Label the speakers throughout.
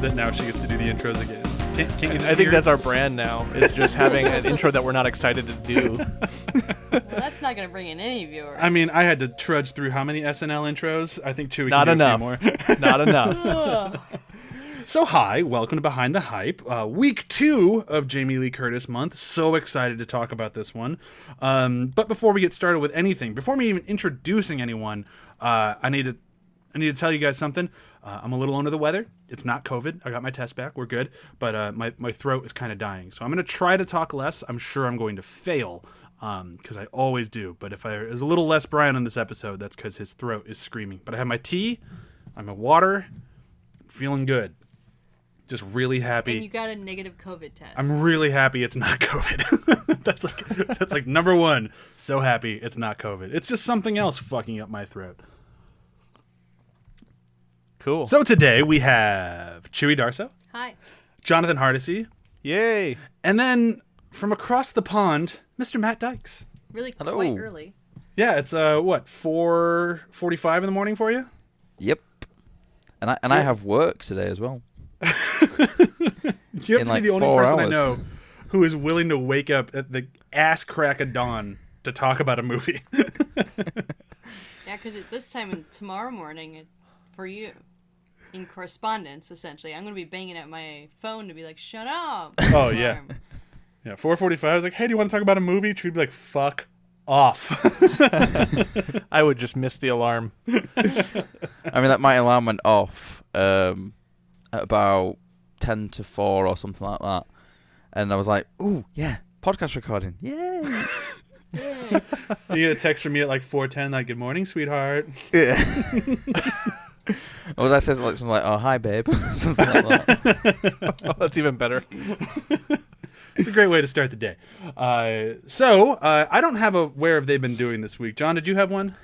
Speaker 1: that now she gets to do the intros again. Can't, can't you just
Speaker 2: I think that's our brand now. It's just having an intro that we're not excited to do.
Speaker 3: Well, that's not going to bring in any viewers.
Speaker 1: I mean, I had to trudge through how many SNL intros? I think Chewy
Speaker 2: Not
Speaker 1: can do
Speaker 2: enough.
Speaker 1: a few more.
Speaker 2: Not enough.
Speaker 1: So, hi, welcome to Behind the Hype, uh, week two of Jamie Lee Curtis month. So excited to talk about this one. Um, but before we get started with anything, before me even introducing anyone, uh, I need to I need to tell you guys something. Uh, I'm a little under the weather. It's not COVID. I got my test back. We're good. But uh, my, my throat is kind of dying. So I'm going to try to talk less. I'm sure I'm going to fail Um, because I always do. But if I, there's a little less Brian on this episode, that's because his throat is screaming. But I have my tea, I'm a water, feeling good. Just really happy.
Speaker 3: and you got a negative COVID test.
Speaker 1: I'm really happy it's not COVID. that's like that's like number one. So happy it's not COVID. It's just something else fucking up my throat.
Speaker 2: Cool.
Speaker 1: So today we have Chewy Darso,
Speaker 3: Hi.
Speaker 1: Jonathan Hardesty,
Speaker 2: Yay.
Speaker 1: and then from across the pond, Mr. Matt Dykes.
Speaker 3: Really
Speaker 4: Hello.
Speaker 3: quite early.
Speaker 1: Yeah, it's uh what four forty-five in the morning for you.
Speaker 4: Yep. And I and I have work today as well.
Speaker 1: You have
Speaker 4: In,
Speaker 1: to
Speaker 4: like,
Speaker 1: be the only
Speaker 4: four
Speaker 1: person I know who is willing to wake up at the ass crack of dawn to talk about a movie.
Speaker 3: Yeah, because at this time in tomorrow morning, it, for you, in correspondence, essentially, I'm going to be banging at my phone to be like, shut up.
Speaker 1: Oh.
Speaker 3: Alarm.
Speaker 1: Yeah, 4:45. I was like, "Hey, do you want to talk about a movie?" She'd be like, "Fuck off."
Speaker 2: I would just miss the alarm.
Speaker 4: I mean that my alarm went off um at about ten to four or something like that. And I was like, Ooh, yeah, podcast recording. Yay.
Speaker 3: Yeah.
Speaker 1: you get a text from me at like 4:10, like, "Good morning, sweetheart."
Speaker 4: Yeah. Or was I said like something like, Oh hi babe something like that.
Speaker 2: Oh, that's even better.
Speaker 1: It's a great way to start the day. Uh, so uh, I don't have a where have they been doing this week. John, did you have one?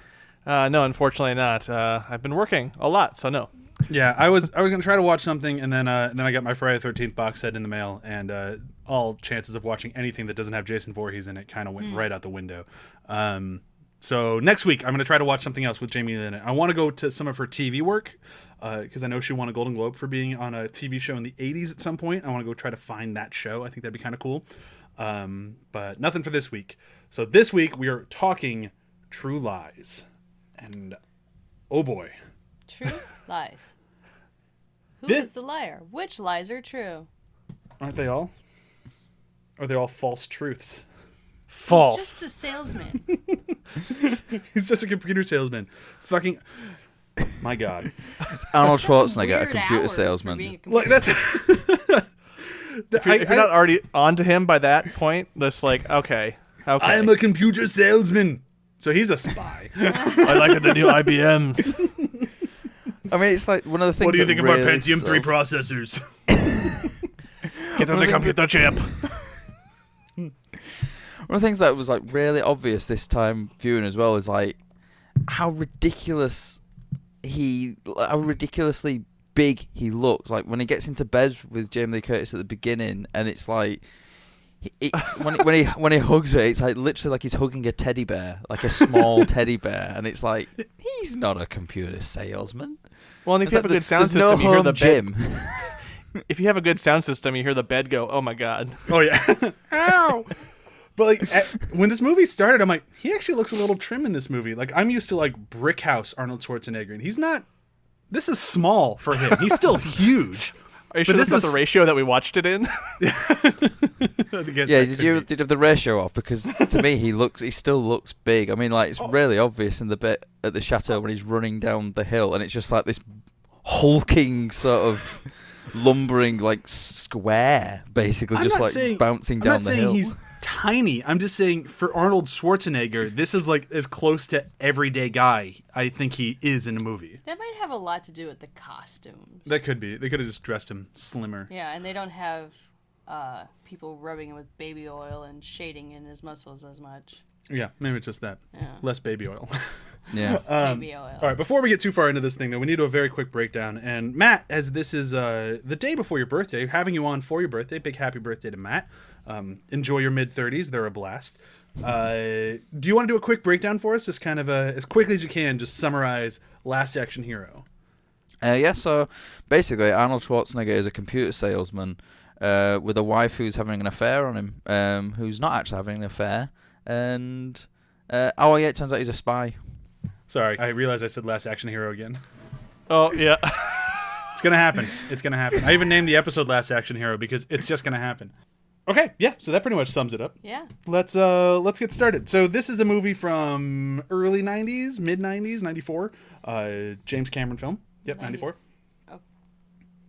Speaker 2: Uh, no, unfortunately not. Uh, I've been working a lot, so no.
Speaker 1: Yeah, I was I was gonna try to watch something, and then uh, and then I got my Friday Thirteenth box set in the mail, and uh, all chances of watching anything that doesn't have Jason Voorhees in it kind of went right out the window. Um, so next week I'm gonna try to watch something else with Jamie Lynn. I want to go to some of her TV work because I know she won a Golden Globe for being on a TV show in the '80s at some point. I want to go try to find that show. I think that'd be kind of cool. Um, but nothing for this week. So this week we are talking True Lies, and oh boy.
Speaker 3: True lies. Who is
Speaker 1: This-
Speaker 3: the liar? Which lies are true?
Speaker 1: Aren't they all? Are they all false truths?
Speaker 2: False.
Speaker 3: Just a salesman.
Speaker 1: He's just a computer salesman. Fucking. My God.
Speaker 3: It's Arnold
Speaker 4: Schwarzenegger, a computer salesman.
Speaker 3: being a
Speaker 1: Like that's.
Speaker 2: if, you're, if you're not already onto him by that point, that's like, okay. Okay.
Speaker 1: I am a computer salesman. So he's a spy.
Speaker 2: I like the new IBMs.
Speaker 4: I mean it's like one of the things
Speaker 1: what do you
Speaker 4: that
Speaker 1: think about
Speaker 4: really
Speaker 1: Pentium
Speaker 4: sort
Speaker 1: 3
Speaker 4: of-
Speaker 1: processors?
Speaker 2: Get on the computer chip.
Speaker 4: One of the things that was like really obvious this time viewing as well is like how ridiculous he, how ridiculously big he looks. Like when he gets into bed with Jamie Lee Curtis at the beginning, and it's like. It's when he, when he when he hugs her, it's like literally like he's hugging a teddy bear, like a small teddy bear, and it's like he's not a computer salesman.
Speaker 2: Well, and if
Speaker 4: It's
Speaker 2: you have a good sound system,
Speaker 4: no
Speaker 2: you hear
Speaker 4: home
Speaker 2: the bed. If you have a good sound system, you hear the bed go, "Oh my god."
Speaker 1: oh, yeah. Ow! But like at, when this movie started, I'm like, he actually looks a little trim in this movie. Like I'm used to like Brick House Arnold Schwarzenegger, and he's not. This is small for him. He's still huge.
Speaker 2: Are you sure
Speaker 1: But
Speaker 2: that's
Speaker 1: this is-
Speaker 2: the ratio that we watched it in?
Speaker 4: Yeah, did you
Speaker 1: be.
Speaker 4: did you have the ratio off? Because to me, he looks he still looks big. I mean, like it's oh. really obvious in the bit at the chateau when he's running down the hill, and it's just like this hulking sort of lumbering like square, basically,
Speaker 1: I'm
Speaker 4: just like
Speaker 1: saying-
Speaker 4: bouncing
Speaker 1: I'm
Speaker 4: down
Speaker 1: not
Speaker 4: the
Speaker 1: saying
Speaker 4: hill.
Speaker 1: He's tiny. I'm just saying for Arnold Schwarzenegger, this is like as close to everyday guy I think he is in a movie.
Speaker 3: That might have a lot to do with the costumes.
Speaker 1: That could be. They could have just dressed him slimmer.
Speaker 3: Yeah, and they don't have uh, people rubbing him with baby oil and shading in his muscles as much.
Speaker 1: Yeah, maybe it's just that.
Speaker 3: Yeah.
Speaker 1: Less baby oil.
Speaker 4: Yeah.
Speaker 3: baby oil.
Speaker 1: All right, before we get too far into this thing, though, we need to do a very quick breakdown. And Matt, as this is uh, the day before your birthday, having you on for your birthday, big happy birthday to Matt. Um, enjoy your mid 30s, they're a blast. Uh, do you want to do a quick breakdown for us? Just kind of uh, as quickly as you can, just summarize Last Action Hero.
Speaker 4: Uh, yeah, so basically, Arnold Schwarzenegger is a computer salesman uh, with a wife who's having an affair on him, um, who's not actually having an affair, and uh, oh yeah, it turns out he's a spy.
Speaker 1: Sorry, I realized I said Last Action Hero again.
Speaker 2: Oh yeah.
Speaker 1: It's gonna happen. It's gonna happen. I even named the episode Last Action Hero because it's just gonna happen. Okay, yeah. So that pretty much sums it up.
Speaker 3: Yeah.
Speaker 1: let's uh let's get started so this is a movie from early 90s mid 90s 94 uh james cameron film yep 94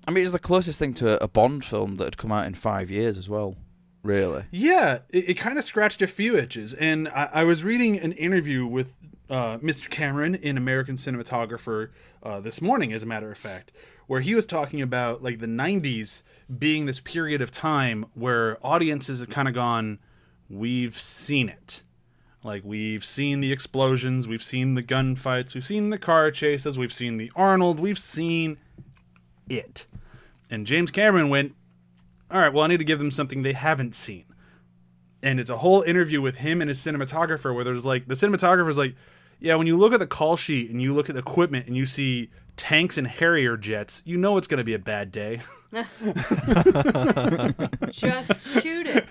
Speaker 4: I mean, it's the closest thing to a Bond film that had come out in five years as well. Really.
Speaker 1: yeah it, it kind of scratched a few itches and I, I was reading an interview with uh, mr cameron in american cinematographer uh, this morning as a matter of fact where he was talking about like the 90s being this period of time where audiences have kind of gone we've seen it Like we've seen the explosions, we've seen the gunfights, we've seen the car chases, we've seen the Arnold, we've seen it. And James Cameron went, "All right, well I need to give them something they haven't seen." And it's a whole interview with him and his cinematographer where there's like the cinematographer's like, "Yeah, when you look at the call sheet and you look at the equipment and you see tanks and Harrier jets, you know it's going to be a bad day."
Speaker 3: Just shoot it.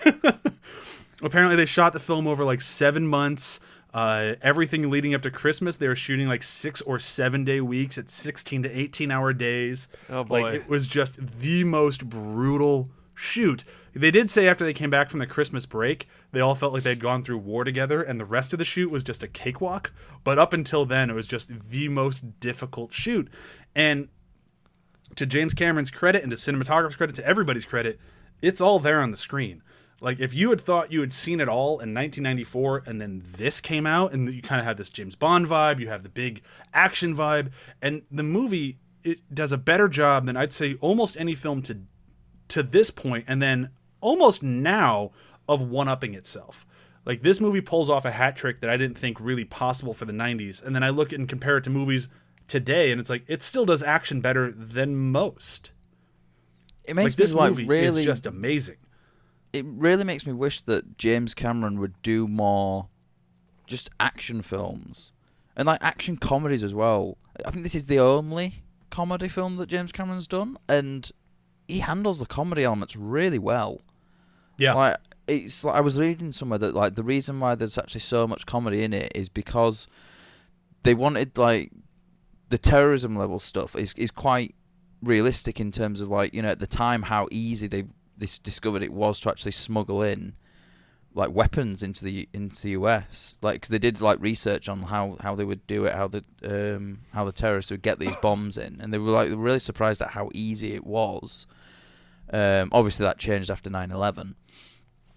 Speaker 1: Apparently, they shot the film over like seven months. Uh, everything leading up to Christmas, they were shooting like six or seven day weeks at 16 to 18 hour days.
Speaker 2: Oh, boy.
Speaker 1: Like, it was just the most brutal shoot. They did say after they came back from the Christmas break, they all felt like they'd gone through war together, and the rest of the shoot was just a cakewalk. But up until then, it was just the most difficult shoot. And to James Cameron's credit and to cinematographer's credit, to everybody's credit, it's all there on the screen. Like if you had thought you had seen it all in 1994 and then this came out and you kind of have this James Bond vibe, you have the big action vibe, and the movie it does a better job than I'd say almost any film to to this point and then almost now of one upping itself. Like this movie pulls off a hat trick that I didn't think really possible for the 90s. And then I look and compare it to movies today and it's like it still does action better than most.
Speaker 4: It makes
Speaker 1: Like this
Speaker 4: like
Speaker 1: movie
Speaker 4: really
Speaker 1: is just amazing.
Speaker 4: it really makes me wish that James Cameron would do more just action films and like action comedies as well. I think this is the only comedy film that James Cameron's done and he handles the comedy elements really well.
Speaker 1: Yeah.
Speaker 4: Like it's like I was reading somewhere that like the reason why there's actually so much comedy in it is because they wanted like the terrorism level stuff is is quite realistic in terms of like you know at the time how easy they this discovered it was to actually smuggle in like weapons into the into the US like they did like research on how how they would do it how the um how the terrorists would get these bombs in and they were like really surprised at how easy it was. Um obviously that changed after 9/11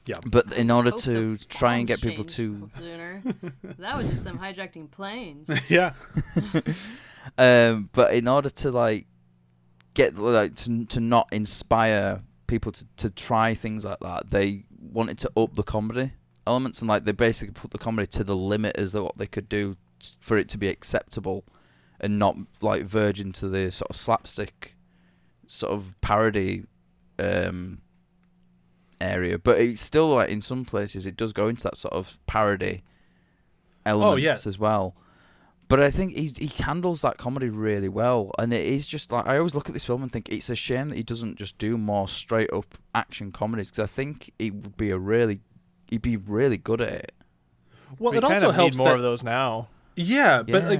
Speaker 1: Yeah.
Speaker 4: but in order
Speaker 3: Hope
Speaker 4: to try and get people to
Speaker 3: sooner. that was just them hijacking planes.
Speaker 1: yeah.
Speaker 4: um, but in order to like get like to to not inspire people to to try things like that, they wanted to up the comedy elements and like they basically put the comedy to the limit as to what they could do t- for it to be acceptable and not like verge into the sort of slapstick sort of parody um area but it's still like in some places it does go into that sort of parody elements
Speaker 1: yeah.
Speaker 4: as well but I think he he handles that comedy really well, and it is just like I always look at this film and think it's a shame that he doesn't just do more straight up action comedies because I think he would be a really he'd be really good at it.
Speaker 1: Well,
Speaker 2: we
Speaker 1: it also helps
Speaker 2: need more
Speaker 1: that
Speaker 2: of those now.
Speaker 1: Yeah, but like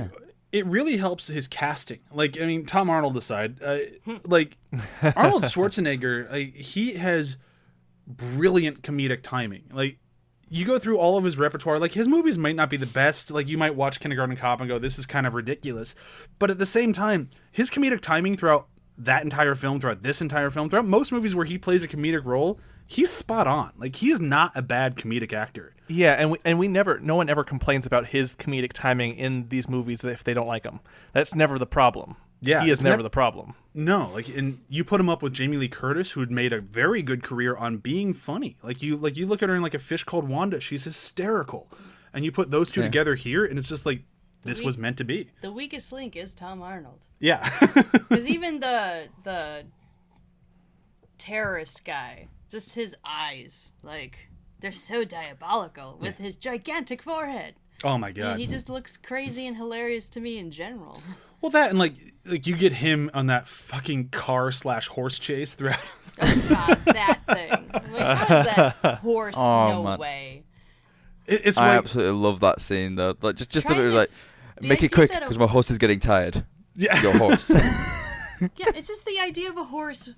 Speaker 1: it really helps his casting. Like I mean, Tom Arnold aside, uh, like Arnold Schwarzenegger, like, he has brilliant comedic timing. Like you go through all of his repertoire, like his movies might not be the best. Like you might watch Kindergarten Cop and go, "This is kind of ridiculous," but at the same time, his comedic timing throughout that entire film, throughout this entire film, throughout most movies where he plays a comedic role, he's spot on. Like he is not a bad comedic actor.
Speaker 2: Yeah, and we and we never, no one ever complains about his comedic timing in these movies if they don't like him. That's never the problem.
Speaker 1: Yeah,
Speaker 2: he is never
Speaker 1: nev-
Speaker 2: the problem.
Speaker 1: No, like and you put him up with Jamie Lee Curtis, who'd made a very good career on being funny. Like you like you look at her in like a fish called Wanda, she's hysterical. And you put those two
Speaker 4: Yeah.
Speaker 1: together here and it's just like this
Speaker 3: We-
Speaker 1: was meant to be.
Speaker 3: The weakest link is Tom Arnold.
Speaker 1: Yeah.
Speaker 3: Because even the the terrorist guy, just his eyes, like they're so diabolical with his gigantic forehead.
Speaker 1: oh my
Speaker 3: And
Speaker 1: god.
Speaker 3: he just looks crazy and hilarious to me in general.
Speaker 1: well that and like like you get him on that fucking car slash horse chase throughout oh,
Speaker 3: God, that thing. Like, how is that horse?
Speaker 4: Oh,
Speaker 3: no
Speaker 4: man.
Speaker 3: way.
Speaker 1: It- it's
Speaker 4: I
Speaker 1: like
Speaker 4: absolutely love that scene though. Like just just the
Speaker 3: Trying
Speaker 4: bit
Speaker 3: to
Speaker 4: like
Speaker 3: the
Speaker 4: make it quick
Speaker 3: that a-
Speaker 4: because my horse is getting tired.
Speaker 1: yeah.
Speaker 4: Your horse.
Speaker 3: Yeah, it's just the idea of a horse,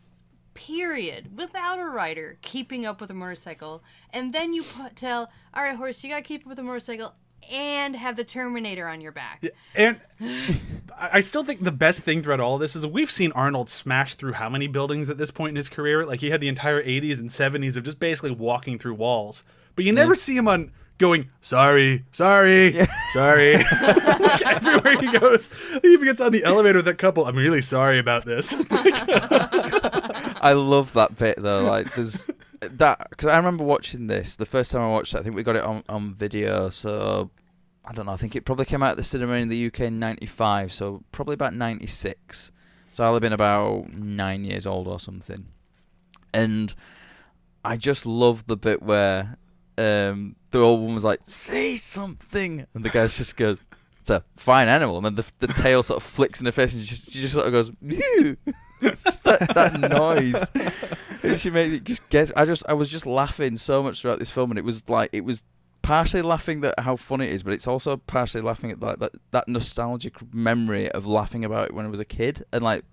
Speaker 3: period, without a rider, keeping up with a motorcycle, and then you put tell, all right, horse, you gotta keep up with a motorcycle and have the Terminator on your back.
Speaker 1: And I I still think the best thing throughout all this is we've seen Arnold smash through how many buildings at this point in his career? Like he had the entire 80s and 70s of just basically walking through walls. But you never see him on going, sorry, sorry, sorry. Like, everywhere he goes. He even gets on the elevator with that couple. I'm really sorry about this.
Speaker 4: I love that bit though. Like there's that because I remember watching this the first time I watched it. I think we got it on on video. So I don't know. I think it probably came out at the cinema in the UK in '95. So probably about '96. So I'll have been about nine years old or something. And I just love the bit where um, the old woman was like, "Say something," and the guy's just goes. It's a fine animal, and then the, the tail sort of flicks in her face, and she just, she just sort of goes, "Mew." It's just that, that noise. She made it just get. I just I was just laughing so much throughout this film, and it was like it was partially laughing at how funny it is, but it's also partially laughing at like that that nostalgic memory of laughing about it when I was a kid, and like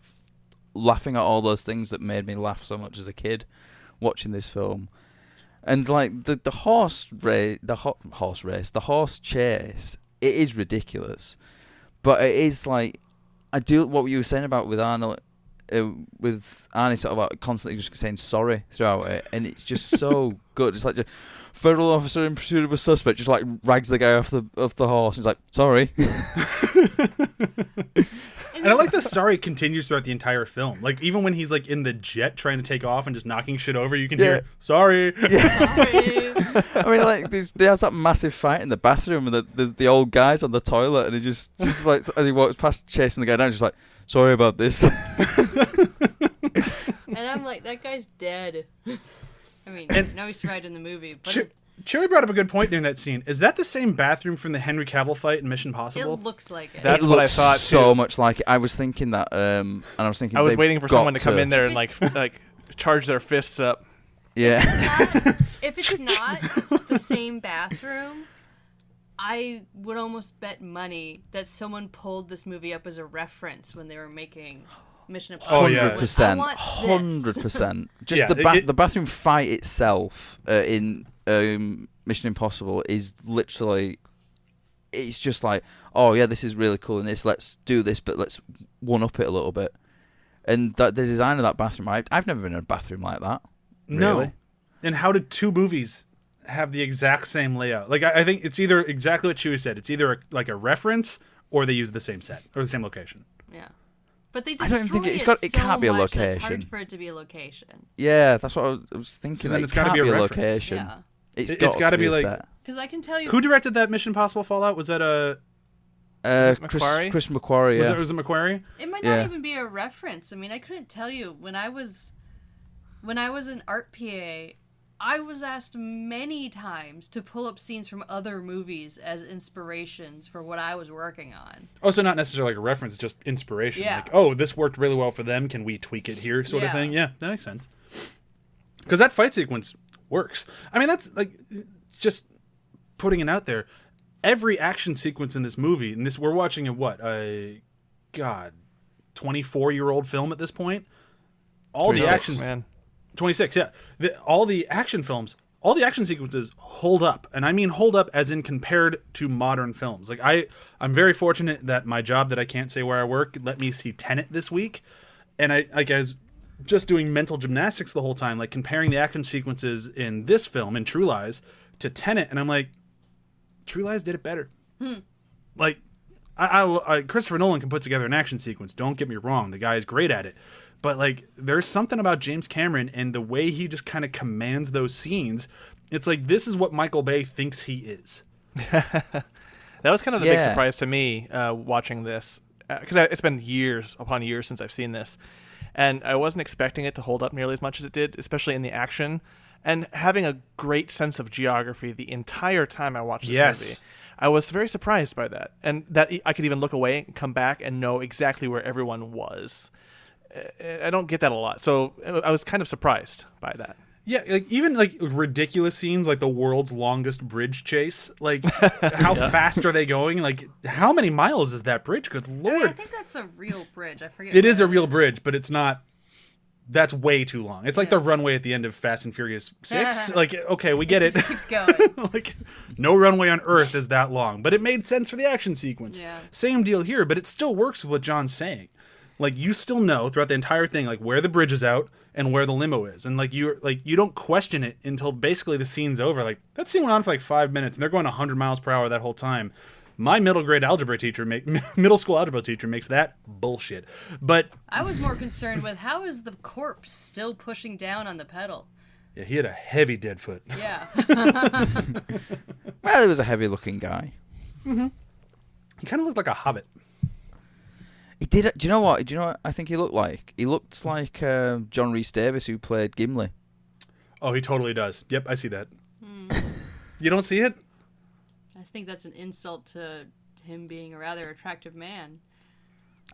Speaker 4: laughing at all those things that made me laugh so much as a kid watching this film. And like the the horse race, the ho- horse race, the horse chase, it is ridiculous, but it is like I do what you were saying about with Arnold, uh, with Arnie sort of like constantly just saying sorry throughout it, and it's just so good. It's like just federal officer in pursuit of a suspect just like rags the guy off the off the horse. And he's like sorry.
Speaker 1: and I like the sorry continues throughout the entire film. Like even when he's like in the jet trying to take off and just knocking shit over, you can
Speaker 4: Yeah.
Speaker 1: hear sorry.
Speaker 3: Sorry.
Speaker 4: I mean, like there's, there's that massive fight in the bathroom, and the, there's the old guys on the toilet, and he just just like as he walks past chasing the guy down, just like sorry about this.
Speaker 3: and I'm like, that guy's dead. I mean,
Speaker 1: And-
Speaker 3: no, he's survived in the movie, but
Speaker 1: Ch-
Speaker 3: it,
Speaker 1: Chewie brought up a good point during that scene. Is that the same bathroom from the Henry Cavill fight in Mission Possible?
Speaker 3: it looks like it.
Speaker 2: That's
Speaker 4: It
Speaker 2: what I
Speaker 4: looks
Speaker 2: thought,
Speaker 4: So
Speaker 2: too.
Speaker 4: much like it. I was thinking that, um, and I was thinking
Speaker 2: I was waiting for someone to come in there and like like charge their fists up.
Speaker 4: Yeah,
Speaker 3: if it's not the same bathroom, I would almost bet money that someone pulled this movie up as a reference when they were making Mission Impossible.
Speaker 1: Oh, yeah.
Speaker 4: hundred
Speaker 3: Like,
Speaker 4: percent,
Speaker 3: I want
Speaker 4: hundred
Speaker 3: this.
Speaker 4: percent. Just
Speaker 1: Yeah,
Speaker 4: the ba-
Speaker 1: it-
Speaker 4: the bathroom fight itself uh, in um, Mission Impossible is literally. It's just like, oh yeah, this is really cool, and this let's do this, but let's one up it a little bit. And that the design of that bathroom, I, I've never been in a bathroom like that.
Speaker 1: No. And how did two movies have the exact same layout? Like I, I think it's either exactly what Chewie said. It's either a, like a reference or they use the same set or the same location.
Speaker 3: Yeah. But they
Speaker 4: I don't think it- it's
Speaker 3: it
Speaker 4: got- it
Speaker 3: so
Speaker 4: can't be a
Speaker 3: much that It's
Speaker 4: location.
Speaker 3: hard for it to be a location.
Speaker 4: Yeah, that's what I was, I was thinking.
Speaker 1: So then
Speaker 4: it
Speaker 1: it's gotta be a
Speaker 4: be a
Speaker 1: reference.
Speaker 4: location.
Speaker 3: Yeah.
Speaker 4: It's
Speaker 1: It-
Speaker 4: got
Speaker 1: it's gotta
Speaker 4: to
Speaker 1: be
Speaker 4: a
Speaker 1: like-
Speaker 3: Because I can tell you.
Speaker 1: Who directed that Mission Possible Fallout? Was that a
Speaker 4: Uh,
Speaker 2: McQuarrie?
Speaker 4: Chris, Chris McQuarrie.
Speaker 1: was it was it McQuarrie?
Speaker 3: It might
Speaker 4: Yeah.
Speaker 3: not even be a reference. I mean, I couldn't tell you when I was when I was an art PA. I was asked many times to pull up scenes from other movies as inspirations for what I was working on.
Speaker 1: Oh, so not necessarily like a reference, just inspiration.
Speaker 3: Yeah.
Speaker 1: Like, oh, this worked really well for them. Can we tweak it here, sort of thing? Yeah, that makes sense. Because that fight sequence works. I mean, that's like just putting it out there. Every action sequence in this movie, and this we're watching a what a god, twenty four year old film at this point. All the actions,
Speaker 2: Man,
Speaker 1: 26 yeah the, all the action films all the action sequences hold up and i mean hold up as in compared to modern films like i i'm very fortunate that my job that i can't say where i work let me see tenet this week and i like I was just doing mental gymnastics the whole time like comparing the action sequences in this film in true lies to tenet and i'm like true lies did it better hmm. like I, I, I Christopher Nolan can put together an action sequence. Don't get me wrong, the guy is great at it. But like, there's something about James Cameron and the way he just kind of commands those scenes. It's like this is what Michael Bay thinks he is.
Speaker 2: That was kind of the big surprise to me uh, watching this because it's been years upon years since I've seen this, and I wasn't expecting it to hold up nearly as much as it did, especially in the action, and having a great sense of geography the entire time I watched this
Speaker 1: Yes.
Speaker 2: movie. I was very surprised by that, and that I could even look away and come back and know exactly where everyone was. I don't get that a lot, so I was kind of surprised by that.
Speaker 1: Yeah, like even like ridiculous scenes like the world's longest bridge chase. Like, how fast are they going? Like, how many miles is that bridge? Good
Speaker 3: I, mean,
Speaker 1: lord!
Speaker 3: I think that's a real bridge. I forget.
Speaker 1: It is a
Speaker 3: where-
Speaker 1: real bridge, but it's not. That's way too long. It's like the runway at the end of Fast and Furious Six. like, okay, we get
Speaker 3: It
Speaker 1: it.
Speaker 3: keeps going.
Speaker 1: like, no runway on Earth is that long, but it made sense for the action sequence.
Speaker 3: Yeah.
Speaker 1: Same deal here, but it still works with what John's saying. Like, you still know throughout the entire thing, like where the bridge is out and where the limo is, and like you're like you don't question it until basically the scene's over. Like that scene went on for like five minutes, and they're going 100 miles per hour that whole time. My middle grade algebra teacher, make, middle school algebra teacher, makes that bullshit. But
Speaker 3: I was more concerned with how is the corpse still pushing down on the pedal?
Speaker 1: Yeah, he had a heavy dead foot.
Speaker 3: Yeah.
Speaker 4: Well, he was a heavy looking guy. mm-hmm.
Speaker 1: He kind of looked like a hobbit.
Speaker 4: He did. Do you know what? Do you know what I think he looked like? He looked like uh, John Rhys-Davies, who played Gimli.
Speaker 1: Oh, he totally does. Yep, I see that. You don't see it?
Speaker 3: I think that's an insult to him being a rather attractive man.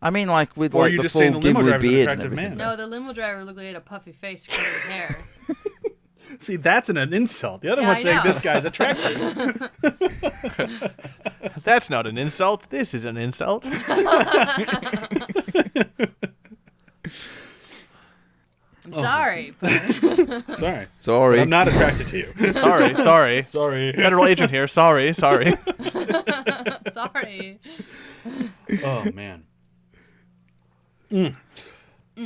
Speaker 4: I mean, like with
Speaker 1: Or
Speaker 4: like the
Speaker 1: just
Speaker 4: full
Speaker 1: the limo
Speaker 4: Gimli
Speaker 1: driver's an
Speaker 4: beard and
Speaker 1: attractive man?
Speaker 3: No, the limo driver looked like he had a puffy face, curly hair.
Speaker 1: See, that's an, an insult. The other
Speaker 3: Yeah,
Speaker 1: one's
Speaker 3: I
Speaker 1: saying
Speaker 3: know.
Speaker 1: this guy's attractive.
Speaker 2: That's not an insult. This is an insult.
Speaker 3: I'm sorry. but-
Speaker 1: Sorry.
Speaker 4: Sorry.
Speaker 1: I'm not attracted to you.
Speaker 2: sorry, sorry.
Speaker 1: Sorry.
Speaker 2: Federal agent here. Sorry, sorry.
Speaker 3: sorry.
Speaker 1: Oh man. Mm.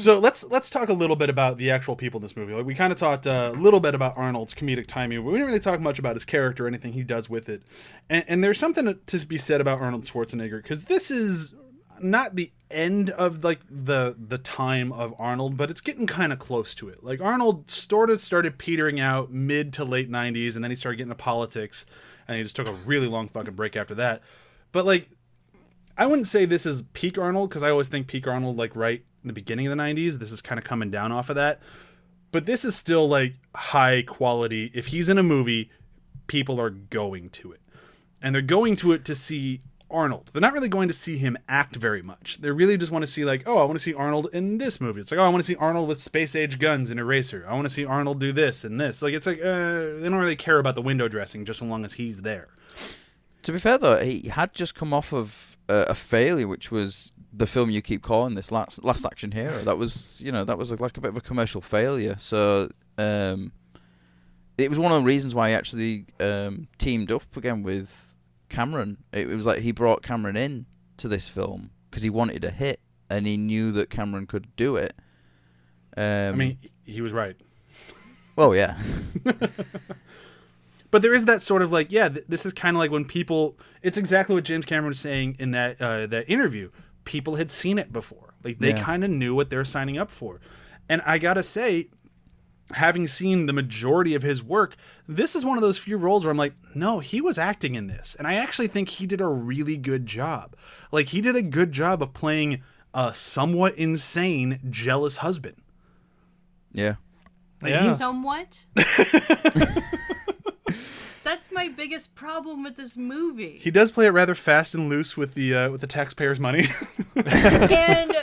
Speaker 1: So let's let's talk a little bit about the actual people in this movie. Like we kind of talked uh, a little bit about Arnold's comedic timing, but we didn't really talk much about his character or anything he does with it. And, and there's something to be said about Arnold Schwarzenegger because this is not the end of like the the time of Arnold, but it's getting kind of close to it. Like Arnold sort of started petering out mid to late 90s, and then he started getting into politics, and he just took a really long fucking break after that. But like I wouldn't say this is peak Arnold because I always think peak Arnold like right in the beginning of the 90s. This is kind of coming down off of that. But this is still like high quality. If he's in a movie, people are going to it. And they're going to it to see Arnold. They're not really going to see him act very much. They really just want to see like, oh, I want to see Arnold in this movie. It's like, oh, I want to see Arnold with space age guns in Eraser. I want to see Arnold do this and this. Like it's like uh, they don't really care about the window dressing just so long as he's there.
Speaker 4: To be fair though, he had just come off of uh, a failure, which was the film you keep calling this last last action hero. That was you know that was like a bit of a commercial failure. So um, it was one of the reasons why he actually um, teamed up again with Cameron. It, was like he brought Cameron in to this film because he wanted a hit and he knew that Cameron could do it. Um,
Speaker 1: I mean, he was right.
Speaker 4: well, yeah,
Speaker 1: But there is that sort of like, yeah, th- this is kind of like when people. It's exactly what James Cameron was saying in that uh, that interview. People had seen it before, like they
Speaker 4: Yeah.
Speaker 1: kind of knew what they're signing up for. And I gotta say, having seen the majority of his work, this is one of those few roles where I'm like, no, he was acting in this, and I actually think he did a really good job. Like he did a good job of playing a somewhat insane, jealous husband.
Speaker 4: yeah.
Speaker 1: Like,
Speaker 2: Yeah.
Speaker 3: Somewhat. That's my biggest problem with this movie.
Speaker 1: He does play it rather fast and loose with the uh, with the taxpayers' money.
Speaker 3: and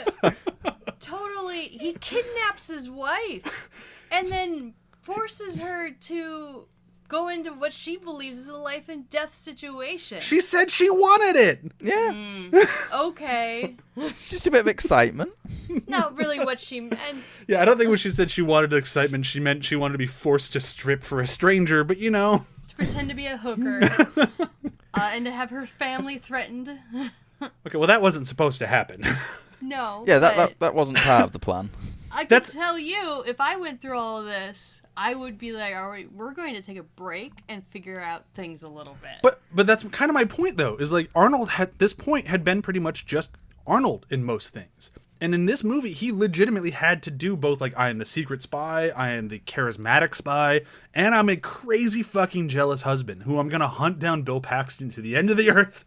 Speaker 3: totally he kidnaps his wife and then forces her to go into what she believes is a life and death situation.
Speaker 1: she said she wanted it.
Speaker 4: Yeah,
Speaker 3: okay.
Speaker 4: it's just a bit of excitement.
Speaker 3: It's not really what she meant.
Speaker 1: Yeah, I don't think when she said she wanted excitement, she meant she wanted to be forced to strip for a stranger. But you know,
Speaker 3: To pretend to be a hooker. Uh, and to have her family threatened.
Speaker 1: okay, well that wasn't supposed to happen.
Speaker 3: No.
Speaker 4: Yeah, that, that that wasn't part of the plan.
Speaker 3: I could
Speaker 1: that's-
Speaker 3: tell you if I went through all of this, I would be like, "All right, we're going to take a break and figure out things a little bit."
Speaker 1: But but that's kind of my point though. Is like Arnold at this point had been pretty much just Arnold in most things. And in this movie, he legitimately had to do both like I am the secret spy, I am the charismatic spy, and I'm a crazy fucking jealous husband who I'm gonna hunt down Bill Paxton to the end of the earth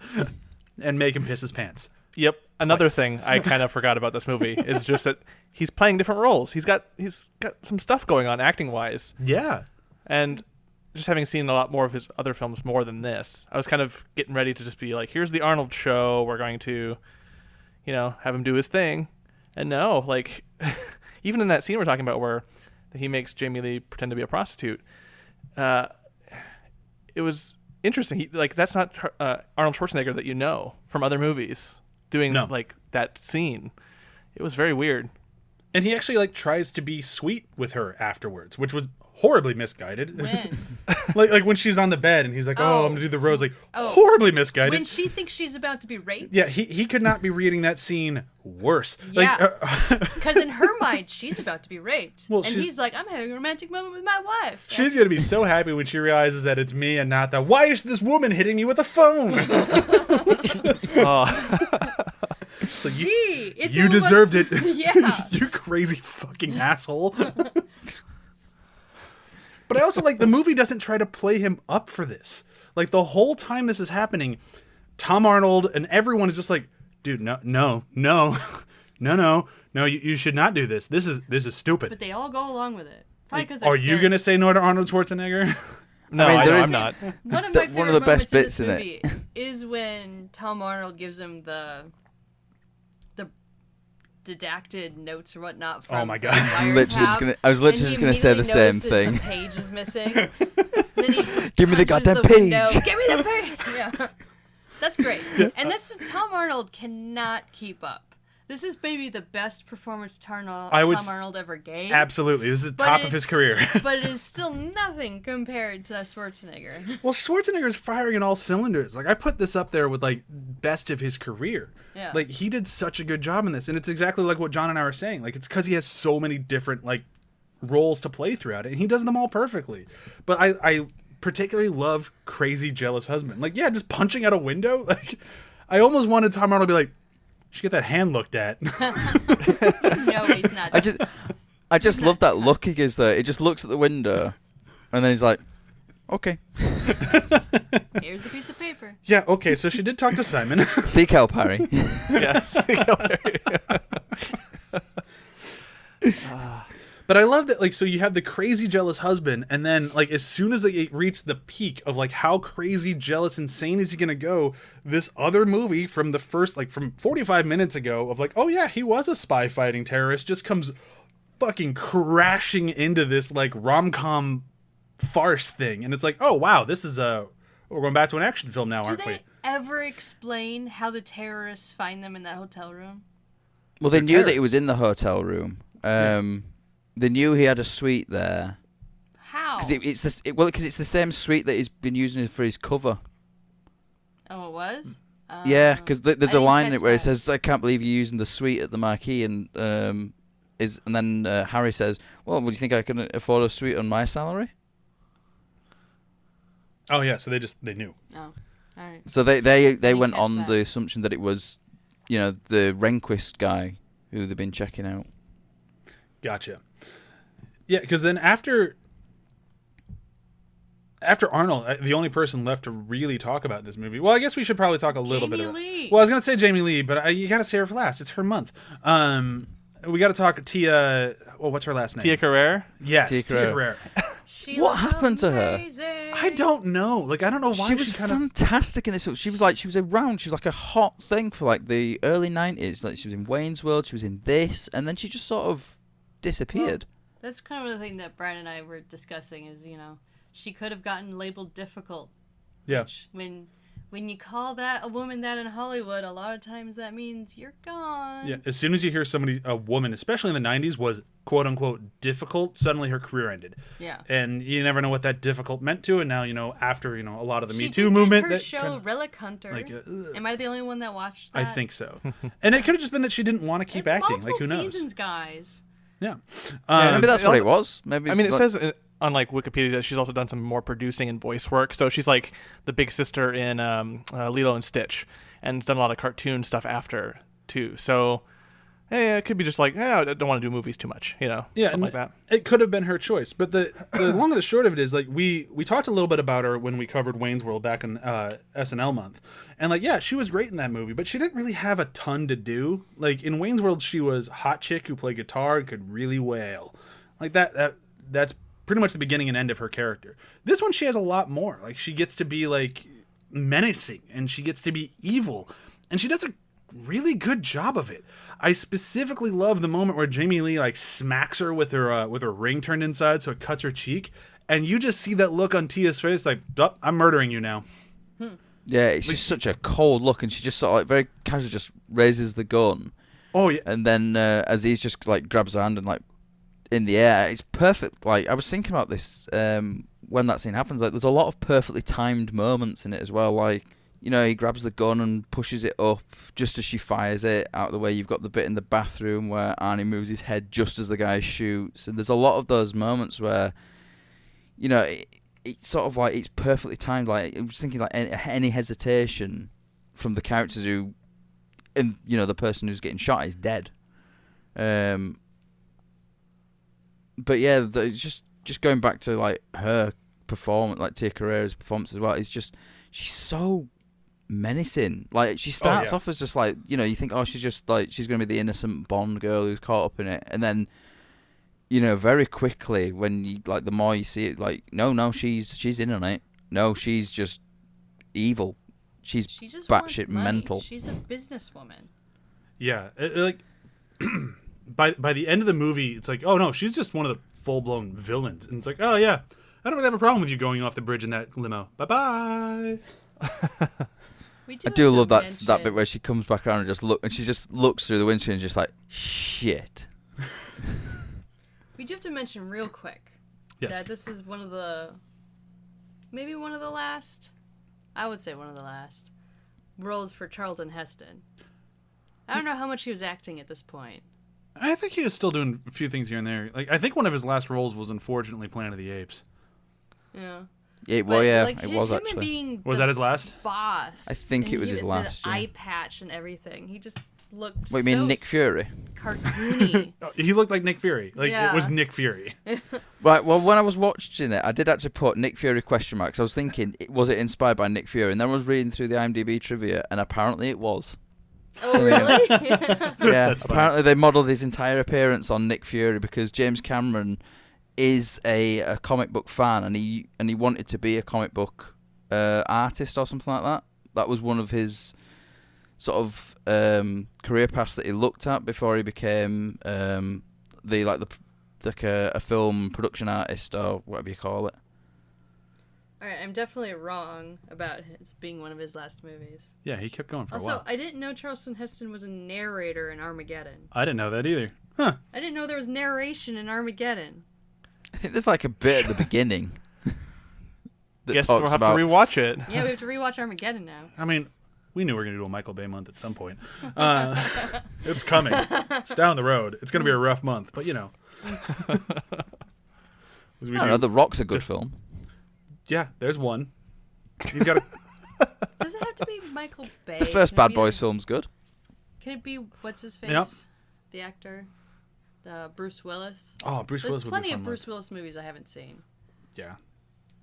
Speaker 1: and make him piss his pants.
Speaker 2: Yep. Another
Speaker 1: Twice.
Speaker 2: thing I kind of forgot about this movie is just that he's playing different roles. He's got he's got some stuff going on acting wise,
Speaker 1: Yeah.
Speaker 2: and just having seen a lot more of his other films more than this, I was kind of getting ready to just be like, "Here's the Arnold show. We're going to, you know, have him do his thing." And no, like, even in that scene we're talking about where he makes Jamie Lee pretend to be a prostitute, uh, it was interesting. He, like, that's not uh, Arnold Schwarzenegger that you know from other movies doing
Speaker 1: No.
Speaker 2: like that scene. It was very weird.
Speaker 1: And he actually like tries to be sweet with her afterwards, which was horribly misguided.
Speaker 3: when
Speaker 1: like like when she's on the bed and he's like, "Oh,
Speaker 3: Oh.
Speaker 1: I'm gonna do the rose," like
Speaker 3: Oh.
Speaker 1: horribly misguided.
Speaker 3: when she thinks she's about to be raped,
Speaker 1: yeah, he he could not be reading that scene worse. Like,
Speaker 3: Yeah.
Speaker 1: uh,
Speaker 3: because in her mind she's about to be raped,
Speaker 1: Well,
Speaker 3: and he's like, "I'm having a romantic moment with my wife."
Speaker 1: she's gonna be so happy when she realizes that it's me and not that. Why is this woman hitting me with a phone?
Speaker 2: Oh,
Speaker 1: it's like you,
Speaker 3: Gee, it's
Speaker 1: you
Speaker 3: almost-
Speaker 1: deserved it.
Speaker 3: yeah.
Speaker 1: you crazy fucking asshole. but I also like the movie doesn't try to play him up for this. Like the whole time this is happening, Tom Arnold and everyone is just like, dude, no, no, no, no, no, no. You, you should not do this. This is this is stupid.
Speaker 3: But they all go along with it. Probably because
Speaker 1: Are you gonna say no to Arnold Schwarzenegger?
Speaker 2: no,
Speaker 4: I mean,
Speaker 2: I
Speaker 4: there
Speaker 2: know
Speaker 4: is-
Speaker 2: I'm not.
Speaker 3: One of
Speaker 4: The-
Speaker 3: my
Speaker 4: one of the best
Speaker 3: moments in
Speaker 4: bits
Speaker 3: this
Speaker 4: in it.
Speaker 3: movie is when Tom Arnold gives him the the didacted notes or whatnot. Oh from
Speaker 1: Oh my
Speaker 3: the
Speaker 1: God.
Speaker 4: I'm literally just
Speaker 3: wiretap,
Speaker 4: gonna, I was literally just gonna say the same thing.
Speaker 3: The page is missing. then he just
Speaker 4: Give me the goddamn
Speaker 3: window.
Speaker 4: page.
Speaker 3: Give me the page. Yeah, that's great. And that's Tom Arnold cannot keep up. This is maybe the best performance Tarno-
Speaker 1: I would
Speaker 3: Tom Arnold ever gave.
Speaker 1: Absolutely, this is
Speaker 3: But
Speaker 1: top of his career.
Speaker 3: but it is still nothing compared to Schwarzenegger.
Speaker 1: Well, Schwarzenegger's firing in all cylinders. Like I put this up there with like best of his career.
Speaker 3: Yeah.
Speaker 1: Like he did such a good job in this, and it's exactly like what John and I were saying. Like it's because he has so many different like roles to play throughout it, and he does them all perfectly. But I, I particularly love crazy jealous husband. Like yeah, just punching out a window. Like I almost wanted Tom Arnold to be like, "Should get that hand looked at."
Speaker 3: no, he's not.
Speaker 4: I just, I just love that look he gives there. He just looks at the window, and then he's like, "Okay,
Speaker 3: Here's the piece of paper.
Speaker 1: yeah. Okay. So she did talk to Simon.
Speaker 4: seek help, Harry."
Speaker 2: Yes.
Speaker 1: But I love that, like, so you have the crazy jealous husband, and then, like, as soon as they reach the peak of, like, how crazy, jealous, insane is he gonna go, this other movie from the first, like, from 45 minutes ago, of, like, oh yeah, he was a spy fighting terrorist, just comes fucking crashing into this, like, rom com farce thing. And it's like, oh wow, this is a. We're going back to an action film now,
Speaker 3: Do
Speaker 1: aren't
Speaker 3: they
Speaker 1: we?
Speaker 3: ever explain how the terrorists find them in that hotel room?
Speaker 4: Well, they
Speaker 1: They're
Speaker 4: knew that he was in the hotel room. Um, They knew he had a suite there
Speaker 3: How?
Speaker 4: because it, it's the it, well because it's the same suite that he's been using for his cover.
Speaker 3: oh, it was.
Speaker 4: Yeah,
Speaker 3: Uh,
Speaker 4: because th- there's
Speaker 3: I
Speaker 4: a line in it where he says, "I can't believe you're using the suite at the marquee," and um, is and then uh, Harry says, "Well, would you think I can afford a suite on my salary?"
Speaker 1: Oh yeah, so they just they knew.
Speaker 3: Oh, all right.
Speaker 4: So they they they
Speaker 3: didn't
Speaker 4: went on
Speaker 3: that.
Speaker 4: the assumption that it was, you know, the Rehnquist guy who they've been checking out.
Speaker 1: Gotcha. Yeah, because then after after Arnold, uh, the only person left to really talk about this movie. Well, I guess we should probably talk a little bit
Speaker 3: Jamie
Speaker 1: about.
Speaker 3: Lee.
Speaker 1: Well, I was gonna say Jamie Lee, but I, you gotta say her for last. It's her month. Um, we gotta talk Tia. Well, what's her last name?
Speaker 2: Tia Carrere.
Speaker 1: Yes,
Speaker 4: Tia
Speaker 1: Tia,
Speaker 4: Carrere.
Speaker 1: Carrere.
Speaker 3: She
Speaker 4: What
Speaker 3: looks
Speaker 4: happened to her?
Speaker 1: I don't know. Like, I don't know why
Speaker 4: she
Speaker 1: she,
Speaker 4: was
Speaker 1: kind of.
Speaker 4: fantastic in this. film. She was like she was around. She was like a hot thing for like the early nineties. Like she was in Wayne's World. She was in this, and then she just sort of disappeared.
Speaker 3: That's kind of the thing that Brian and I were discussing. Is you know, she could have gotten labeled difficult.
Speaker 1: Yeah.
Speaker 3: which When when you call that a woman that in Hollywood, a lot of times that means you're gone.
Speaker 1: Yeah, as soon as you hear somebody, a woman, especially in the '90s, was quote unquote difficult, suddenly her career ended,
Speaker 3: Yeah.
Speaker 1: and you never know what that difficult meant to. And now, you know, after you know a lot of the
Speaker 3: she
Speaker 1: Me Too movement,
Speaker 3: Her show
Speaker 1: kinda-
Speaker 3: Relic Hunter.
Speaker 1: like, uh.
Speaker 3: Am I the only one that watched that?
Speaker 1: I think so. and it could have just been that she didn't want to keep acting. Like who knows?
Speaker 3: seasons, guys.
Speaker 1: Yeah.
Speaker 2: Yeah,
Speaker 1: Um,
Speaker 4: Maybe that's what
Speaker 2: also-
Speaker 4: it was. Maybe
Speaker 2: I mean, it
Speaker 4: like-
Speaker 2: says in, unlike Wikipedia, that she's also done some more producing and voice work. So she's like the big sister in um, uh, Lilo and Stitch, and done a lot of cartoon stuff after too. So hey, it could be just like, yeah, I don't want to do movies too much, you know,
Speaker 1: Yeah,
Speaker 2: something like that.
Speaker 1: It could have been her choice, but the the long and the short of it is like we we talked a little bit about her when we covered Wayne's World back in uh, SNL month, and like yeah, she was great in that movie, but she didn't really have a ton to do. Like in Wayne's World, she was hot chick who played guitar and could really wail, like that that that's pretty much the beginning and end of her character. This one, she has a lot more. Like she gets to be like menacing and she gets to be evil, and she does a really good job of it. I specifically love the moment where Jamie Lee like smacks her with her uh, with her ring turned inside, so it cuts her cheek, and you just see that look on Tia's face, like, "Duh, "I'm murdering you now."
Speaker 4: Yeah, it's just such a cold look, and she just sort of like very casually just raises the gun,
Speaker 1: Oh yeah,
Speaker 4: and then uh, Aziz just like grabs her hand and like in the air. It's perfect. Like I was thinking about this um, when that scene happens. Like there's a lot of perfectly timed moments in it as well. Like you know he grabs the gun and pushes it up just as she fires it out of the way. You've got the bit in the bathroom where Arnie moves his head just as the guy shoots, and there's a lot of those moments where you know. It, it's sort of like it's perfectly timed. Like I was thinking, like any, any hesitation from the characters who, and you know, the person who's getting shot is dead. Um. But yeah, the, just just going back to like her performance, like Tia Carrere's performance as well. It's just she's so menacing. Like she oh, starts
Speaker 1: yeah.
Speaker 4: off as just like you know you think oh she's just like she's gonna be the innocent Bond girl who's caught up in it, and then you know very quickly when you like the more you see it like no no she's she's in on it. No, she's just evil. She's
Speaker 3: She just
Speaker 4: batshit mental.
Speaker 3: She's a businesswoman.
Speaker 1: yeah. It- it, like by by the end of the movie, it's like, oh no, she's just one of the full blown villains, and it's like, oh yeah, I don't really have a problem with you going off the bridge in that limo. Bye bye.
Speaker 3: We do
Speaker 4: I do love that s- that bit where she comes back around and just look and she just looks through the windscreen and just like shit.
Speaker 3: we do have to mention real quick
Speaker 1: Yes.
Speaker 3: that this is one of the maybe one of the last I would say one of the last roles for Charlton Heston. I don't know how much he was acting at this point.
Speaker 1: I think he was still doing a few things here and there. Like I think one of his last roles was unfortunately Planet of the Apes.
Speaker 3: Yeah.
Speaker 4: Yeah, well,
Speaker 3: But,
Speaker 4: yeah,
Speaker 3: like,
Speaker 4: it
Speaker 3: hi-
Speaker 4: was
Speaker 3: him
Speaker 4: actually.
Speaker 3: being
Speaker 1: Was
Speaker 3: the
Speaker 1: that his last?
Speaker 3: boss.
Speaker 4: I think it was
Speaker 3: he
Speaker 4: his last,
Speaker 3: The
Speaker 4: yeah.
Speaker 3: eye patch and everything. He just looked.
Speaker 4: What you mean, Nick Fury?
Speaker 3: Cartoony.
Speaker 1: Oh, he looked like Nick Fury. Like it was Nick Fury.
Speaker 4: Right. Well, when I was watching it, I did actually put Nick Fury question marks. I was thinking, it- was it inspired by Nick Fury? And then I was reading through the IMDb trivia, and apparently it was.
Speaker 3: oh really?
Speaker 4: Yeah.
Speaker 1: That's funny.
Speaker 4: apparently they modelled his entire appearance on Nick Fury because James Cameron is a, a comic book fan, and he and he wanted to be a comic book uh, artist or something like that. That was one of his sort of um, career paths that he looked at before he became um, the like the like a, a film production artist or whatever you call it.
Speaker 3: All right, I'm definitely wrong about it being one of his last movies.
Speaker 1: Yeah, he kept going for a while. Also.
Speaker 3: I didn't know Charlton Heston was a narrator in Armageddon.
Speaker 1: I didn't know that either. Huh.
Speaker 3: I didn't know there was narration in Armageddon.
Speaker 4: I think there's like a bit at the beginning that
Speaker 2: Guess
Speaker 4: talks
Speaker 2: we'll have
Speaker 4: about
Speaker 2: to rewatch it.
Speaker 3: Yeah, we have to rewatch Armageddon now.
Speaker 1: I mean, we knew we were going to do a Michael Bay month at some point. Uh, it's coming. It's down the road. It's going to be a rough month, but you know. We
Speaker 4: I don't know. The Rock's a good film.
Speaker 1: yeah, there's one. He's got a.
Speaker 3: Does it have to be Michael Bay?
Speaker 4: The first
Speaker 3: Can
Speaker 4: Bad Boys
Speaker 3: the-
Speaker 4: film's good.
Speaker 3: Can it be what's his face?
Speaker 1: Yep.
Speaker 3: The actor, uh, Bruce Willis.
Speaker 1: Oh, Bruce
Speaker 3: There's
Speaker 1: Willis would be
Speaker 3: plenty of Bruce
Speaker 1: one.
Speaker 3: Willis movies I haven't seen.
Speaker 1: Yeah,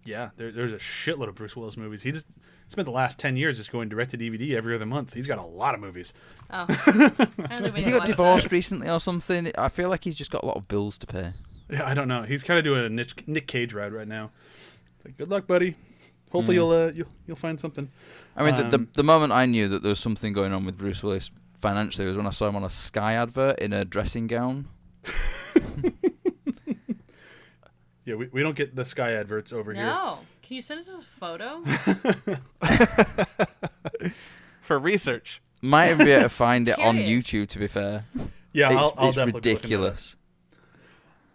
Speaker 1: yeah. There, there's a shitload of Bruce Willis movies. He just spent the last ten years just going direct to DVD every other month. He's got a lot of movies.
Speaker 3: Oh, I don't think we
Speaker 4: Has he got divorced recently or something? I feel like he's just got a lot of bills to pay.
Speaker 1: Yeah, I don't know. He's kind of doing a Nick, Nick Cage ride right now. Like, good luck, buddy. Hopefully you'll uh, you'll you'll find something.
Speaker 4: I mean, the, the
Speaker 1: Um,
Speaker 4: the moment I knew that there was something going on with Bruce Willis financially was when I saw him on a Sky advert in a dressing gown.
Speaker 1: Yeah, we, we don't get the Sky adverts over here.
Speaker 3: No, can you send us a photo?
Speaker 2: for research.
Speaker 4: Might even be able to find it on YouTube. To be fair,
Speaker 1: Yeah,
Speaker 4: it's,
Speaker 1: I'll, I'll
Speaker 4: it's
Speaker 1: definitely be looking that up.
Speaker 4: ridiculous.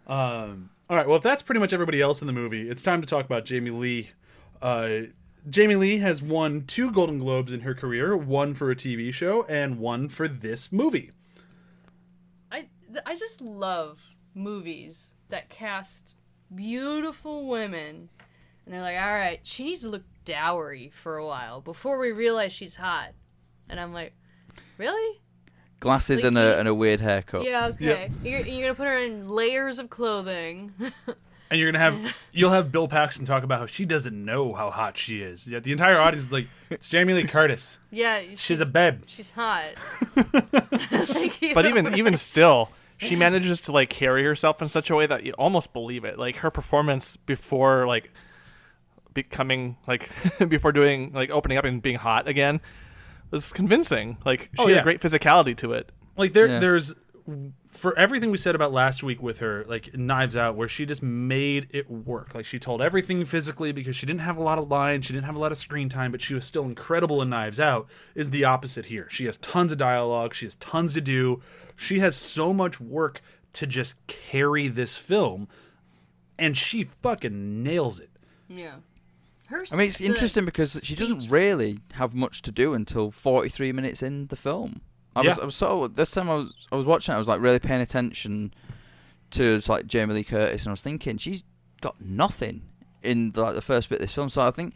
Speaker 1: Um, all right, well, if that's pretty much everybody else in the movie, it's time to talk about Jamie Lee. Uh, Jamie Lee has won two Golden Globes in her career, one for a TV show and one for this movie.
Speaker 3: I th- I just love movies that cast beautiful women, and they're like, all right, she needs to look dowery for a while before we realize she's hot. And I'm like, really?
Speaker 4: Glasses
Speaker 3: Like
Speaker 4: and a and a weird haircut.
Speaker 3: Yeah, okay. You're, you're gonna put her in layers of clothing.
Speaker 1: and you're gonna have you'll have Bill Paxton talk about how she doesn't know how hot she is. Yeah, the entire audience is like, it's Jamie Lee Curtis.
Speaker 3: yeah,
Speaker 1: She's a babe.
Speaker 3: She's hot. Like,
Speaker 2: But
Speaker 3: know?
Speaker 2: even even still, she manages to like carry herself in such a way that you almost believe it. Like her performance before like becoming like before doing like opening up and being hot again was convincing. Like she
Speaker 1: Oh,
Speaker 2: had a great physicality to it.
Speaker 1: Like there,
Speaker 4: Yeah.
Speaker 1: there's for everything we said about last week with her, like Knives Out, where she just made it work. Like she told everything physically because she didn't have a lot of lines, she didn't have a lot of screen time, but she was still incredible in Knives Out. Is the opposite here? She has tons of dialogue, she has tons to do, she has so much work to just carry this film, and she fucking nails it.
Speaker 3: yeah. Her
Speaker 4: I mean, it's interesting because she doesn't really have much to do until 43 minutes in the film. I was,
Speaker 1: Yeah.
Speaker 4: I was sort of, this time I was, I was watching it, I was like really paying attention to it's like Jamie Lee Curtis, and I was thinking she's got nothing in the, like the first bit of this film. So I think,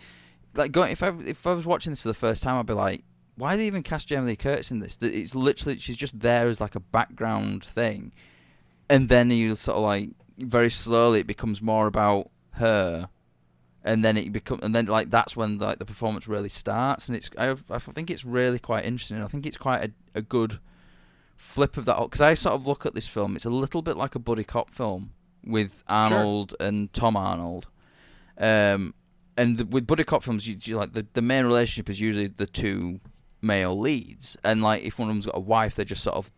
Speaker 4: like, going if I if I was watching this for the first time, I'd be like, why they even cast Jamie Lee Curtis in this? That It's literally she's just there as like a background thing, and then you sort of like very slowly it becomes more about her. And then it become and then like that's when like the performance really starts. And it's I, I think it's really quite interesting. I think it's quite a, a good flip of that because I sort of look at this film it's a little bit like a buddy cop film with Arnold and Tom Arnold. Um and the, with buddy cop films you, you like the, the main relationship is usually the two male leads and like if one of them's got a wife they're just sort of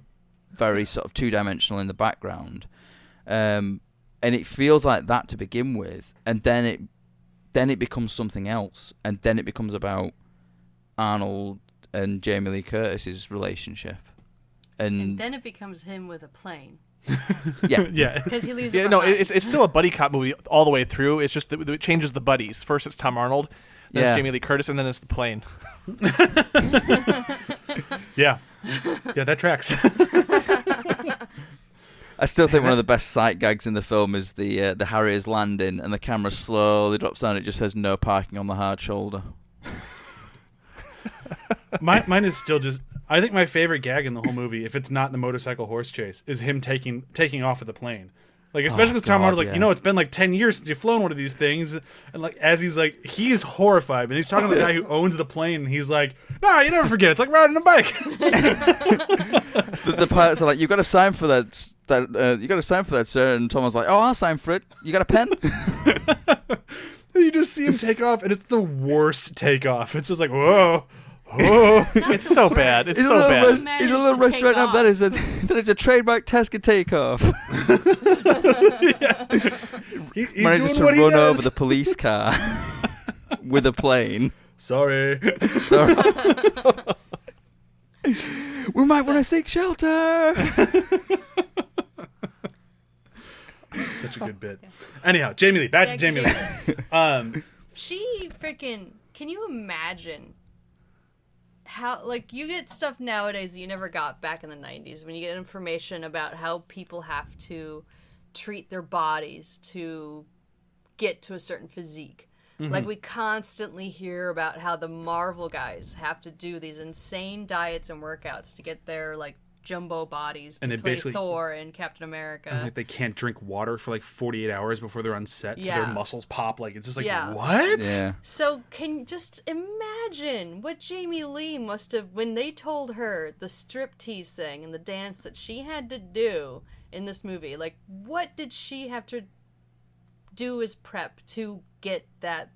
Speaker 4: very sort of two-dimensional in the background um and it feels like that to begin with and then it then it becomes something else, and then it becomes about Arnold and Jamie Lee Curtis's relationship, and,
Speaker 3: And then it becomes him with a plane
Speaker 4: yeah,
Speaker 1: yeah.
Speaker 3: because he leaves.
Speaker 2: Yeah, no, it's it's still a buddy cop movie all the way through. It's just that it changes the buddies. First, it's Tom Arnold, then
Speaker 4: Yeah.
Speaker 2: it's Jamie Lee Curtis, and then it's the plane.
Speaker 1: Yeah. Yeah, that tracks.
Speaker 4: I still think one of the best sight gags in the film is the uh, the Harriers landing, and the camera slowly drops down. It just says "No parking on the hard shoulder."
Speaker 1: mine, mine is still just. I think my favorite gag in the whole movie, if it's not the motorcycle horse chase, is him taking taking off of the plane. Like especially
Speaker 4: Oh,
Speaker 1: because Tom
Speaker 4: God,
Speaker 1: Arnold's like,
Speaker 4: yeah.
Speaker 1: you know, it's been like ten years since you've flown one of these things, and like as he's like, he's horrified, and he's talking to the guy who owns the plane, and he's like, Nah, you never forget. It's like riding a bike.
Speaker 4: The, the pilots are like, you've got to sign for that." That uh, you got to sign for that, sir. And Tom was like, "Oh, I'll sign for it. You got a pen?"
Speaker 1: you just see him take off, and it's the worst takeoff. It's just like, whoa, whoa.
Speaker 2: It's so bad. It's
Speaker 4: He's a
Speaker 2: so
Speaker 4: little,
Speaker 2: bad.
Speaker 4: res-
Speaker 3: Managed
Speaker 4: he's a little
Speaker 3: to take
Speaker 4: restaurant up that is a that is a trademark Tasker takeoff.
Speaker 1: He, he's
Speaker 4: Manages
Speaker 1: doing
Speaker 4: to
Speaker 1: what he
Speaker 4: run
Speaker 1: does.
Speaker 4: over the police car with a plane.
Speaker 1: Sorry.
Speaker 4: Sorry. we might want to seek shelter.
Speaker 1: Such a good bit. Anyhow, Jamie Lee. Back to
Speaker 3: to
Speaker 1: Jamie
Speaker 3: Jamie
Speaker 1: Lee. Um,
Speaker 3: she freaking can you imagine how like you get stuff nowadays that you never got back in the 90s when you get information about how people have to treat their bodies to get to a certain physique. Mm-hmm. Like we constantly hear about how the marvel guys have to do these insane diets and workouts to get their like jumbo bodies to
Speaker 1: And they
Speaker 3: play
Speaker 1: basically-
Speaker 3: thor and captain america
Speaker 1: like they can't drink water for like 48 hours before they're on set, so their muscles pop. Like it's just like
Speaker 3: Yeah.
Speaker 1: what?
Speaker 4: Yeah.
Speaker 3: So can just imagine what Jamie Lee must have when they told her the striptease thing and the dance that she had to do in this movie. Like, what did she have to do as prep to get that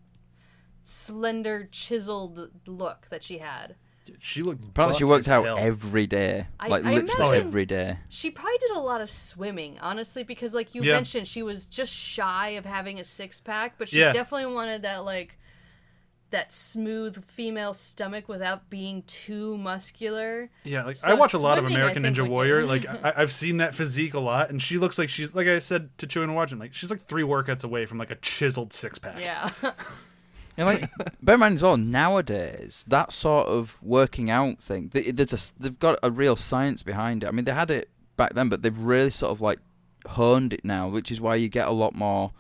Speaker 3: slender, chiseled look that she had?
Speaker 1: She looked.
Speaker 4: Apparently, she worked out
Speaker 1: hell.
Speaker 4: every day,
Speaker 3: I-
Speaker 4: like
Speaker 3: I
Speaker 4: literally
Speaker 3: imagine- oh,
Speaker 4: every day.
Speaker 3: She probably did a lot of swimming, honestly, because like you
Speaker 1: Yeah.
Speaker 3: mentioned, she was just shy of having a six pack, but she
Speaker 1: Yeah.
Speaker 3: definitely wanted that like that smooth female stomach without being too muscular.
Speaker 1: Yeah, like
Speaker 3: So
Speaker 1: I watch a lot of American Ninja Warrior. Like I, I've seen that physique a lot, and she looks like she's like I said to Chew and watching. Like she's like three workouts away from like a chiseled six pack.
Speaker 3: Yeah.
Speaker 4: And like, bear in mind as well, nowadays that sort of working out thing, th- there's a, s- they've got a real science behind it. I mean, they had it back then, but they've really sort of like honed it now, which is why you get a lot more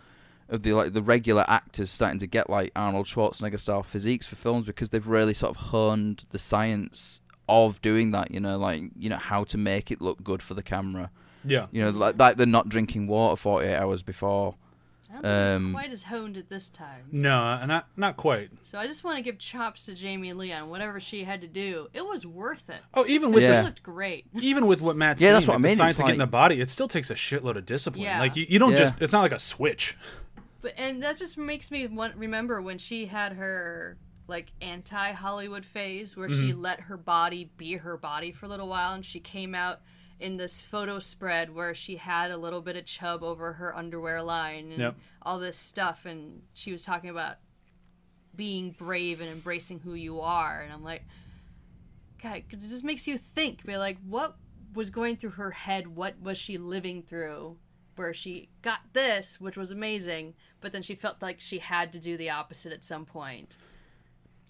Speaker 4: of the like the regular actors starting to get like Arnold Schwarzenegger style physiques for films because they've really sort of honed the science of doing that. You know, like you know how to make it look good for the camera.
Speaker 1: Yeah.
Speaker 4: You know, like, like they're not drinking water 48 hours before. Um,
Speaker 3: was quite as honed at this time.
Speaker 1: No, not not quite.
Speaker 3: So I just want to give chops to Jamie Lee on whatever she had to do. It was worth it.
Speaker 1: Oh, even with
Speaker 3: It
Speaker 4: Yeah.
Speaker 1: this,
Speaker 3: looked great.
Speaker 1: even with what Matt's
Speaker 4: Yeah,
Speaker 1: saying,
Speaker 4: that's what
Speaker 1: like
Speaker 4: I
Speaker 1: the
Speaker 4: mean,
Speaker 1: science
Speaker 4: it's
Speaker 1: to get in the body, it still takes a shitload of discipline.
Speaker 3: Yeah.
Speaker 1: Like you, you don't
Speaker 4: Yeah.
Speaker 1: just. It's not like a switch.
Speaker 3: But and that just makes me want, remember when she had her like anti Hollywood phase where she
Speaker 1: Mm-hmm.
Speaker 3: let her body be her body for a little while and she came out in this photo spread where she had a little bit of chub over her underwear line and
Speaker 1: Yep.
Speaker 3: all this stuff and she was talking about being brave and embracing who you are and I'm like God, 'cause it just makes you think, be like, what was going through her head? What was she living through? Where she got this, which was amazing, but then she felt like she had to do the opposite at some point.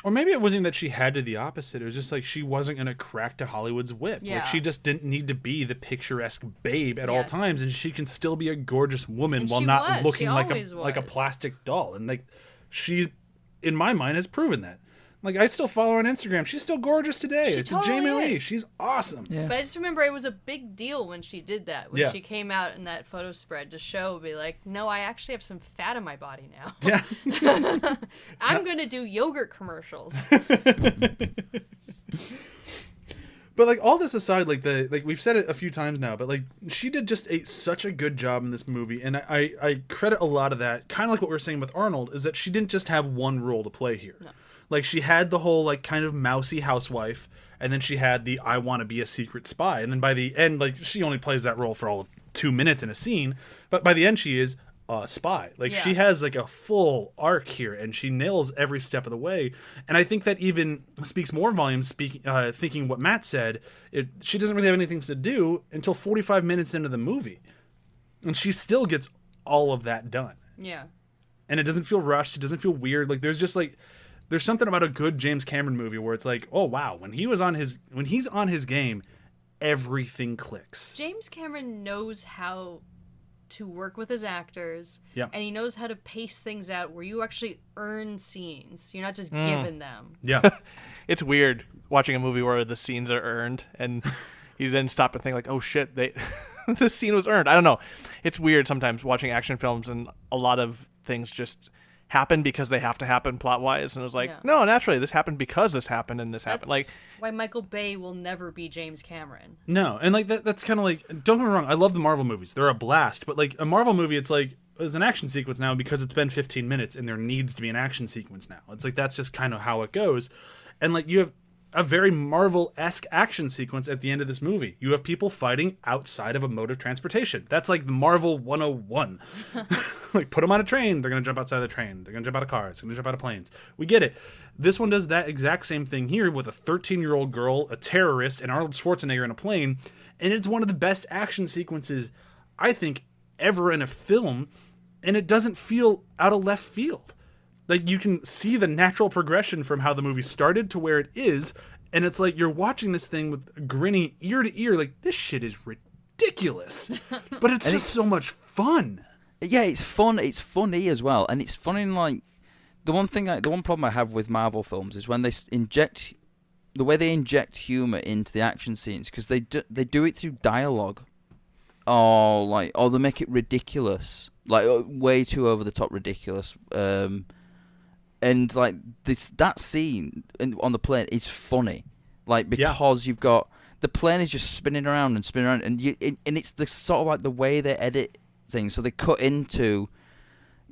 Speaker 1: Or maybe it wasn't that she had to the opposite. It was just like she wasn't going to crack to Hollywood's whip.
Speaker 3: Yeah.
Speaker 1: Like she just didn't need to be the picturesque babe at all times, and she can still be a gorgeous woman
Speaker 3: And
Speaker 1: while not
Speaker 3: was. She
Speaker 1: looking like a
Speaker 3: always
Speaker 1: like a plastic doll. And like she, in my mind, has proven that. Like I still follow her on Instagram. She's still gorgeous today.
Speaker 3: She
Speaker 1: it's
Speaker 3: totally
Speaker 1: Jamie Lee.
Speaker 3: is.
Speaker 1: She's awesome.
Speaker 4: Yeah.
Speaker 3: But I just remember it was a big deal when she did that. When
Speaker 1: Yeah.
Speaker 3: she came out in that photo spread to show, be like, no, I actually have some fat in my body now.
Speaker 1: Yeah.
Speaker 3: I'm going to do yogurt commercials.
Speaker 1: But like all this aside, like the like we've said it a few times now, but like she did just a such a good job in this movie, and I I, I credit a lot of that. Kind of like what we were saying with Arnold, is that she didn't just have one role to play here. Like she had the whole like kind of mousy housewife, and then she had the I want to be a secret spy, and then by the end, like she only plays that role for all of two minutes in a scene, but by the end she is a spy. Like
Speaker 3: Yeah.
Speaker 1: she has like a full arc here, and she nails every step of the way. And I think that even speaks more volumes. Speaking, uh, thinking what Matt said, it, she doesn't really have anything to do until 45 minutes into the movie, and she still gets all of that done.
Speaker 3: yeah.
Speaker 1: And it doesn't feel rushed. It doesn't feel weird. Like there's just like there's something about a good James Cameron movie where it's like, oh wow, when he was on his when he's on his game, everything clicks.
Speaker 3: James Cameron knows how to work with his actors.
Speaker 1: Yeah.
Speaker 3: And he knows how to pace things out where you actually earn scenes. You're not just
Speaker 1: Mm.
Speaker 3: given them.
Speaker 1: Yeah.
Speaker 2: It's weird watching a movie where the scenes are earned and you then stop and think like, oh shit, they the scene was earned. I don't know. It's weird sometimes watching action films and a lot of things just happen because they have to happen plot wise. And it was like,
Speaker 3: Yeah.
Speaker 2: no, naturally this happened because this happened and this
Speaker 3: That's
Speaker 2: happened. Like
Speaker 3: why Michael Bay will never be James Cameron.
Speaker 1: No, and like that, that's kind of like don't get me wrong. I love the Marvel movies; they're a blast. But like a Marvel movie, it's like there's an action sequence now because it's been 15 minutes, and there needs to be an action sequence now. It's like that's just kind of how it goes. And like you have a very Marvel esque action sequence at the end of this movie. You have people fighting outside of a mode of transportation. That's like the Marvel 101. like put them on a train, they're gonna jump outside the train. They're gonna jump out of cars. They're gonna jump out of planes. We get it. This one does that exact same thing here with a 13 year old girl, a terrorist, and Arnold Schwarzenegger in a plane, and it's one of the best action sequences I think ever in a film, and it doesn't feel out of left field. Like you can see the natural progression from how the movie started to where it is, and it's like you're watching this thing with grinning ear to ear, like this shit is ridiculous, but it's just so much fun.
Speaker 4: yeah, it's fun. It's funny as well, and it's funny. In like the one thing, I, the one problem I have with Marvel films is when they inject the way they inject humor into the action scenes because they do, they do it through dialogue, or like or they make it ridiculous, like uh, way too over the top ridiculous. Um, and like this that scene in, on the plane is funny, like
Speaker 1: Yeah.
Speaker 4: because you've got the plane is just spinning around and spinning around, and you it, and it's the sort of like the way they edit things. So they cut into,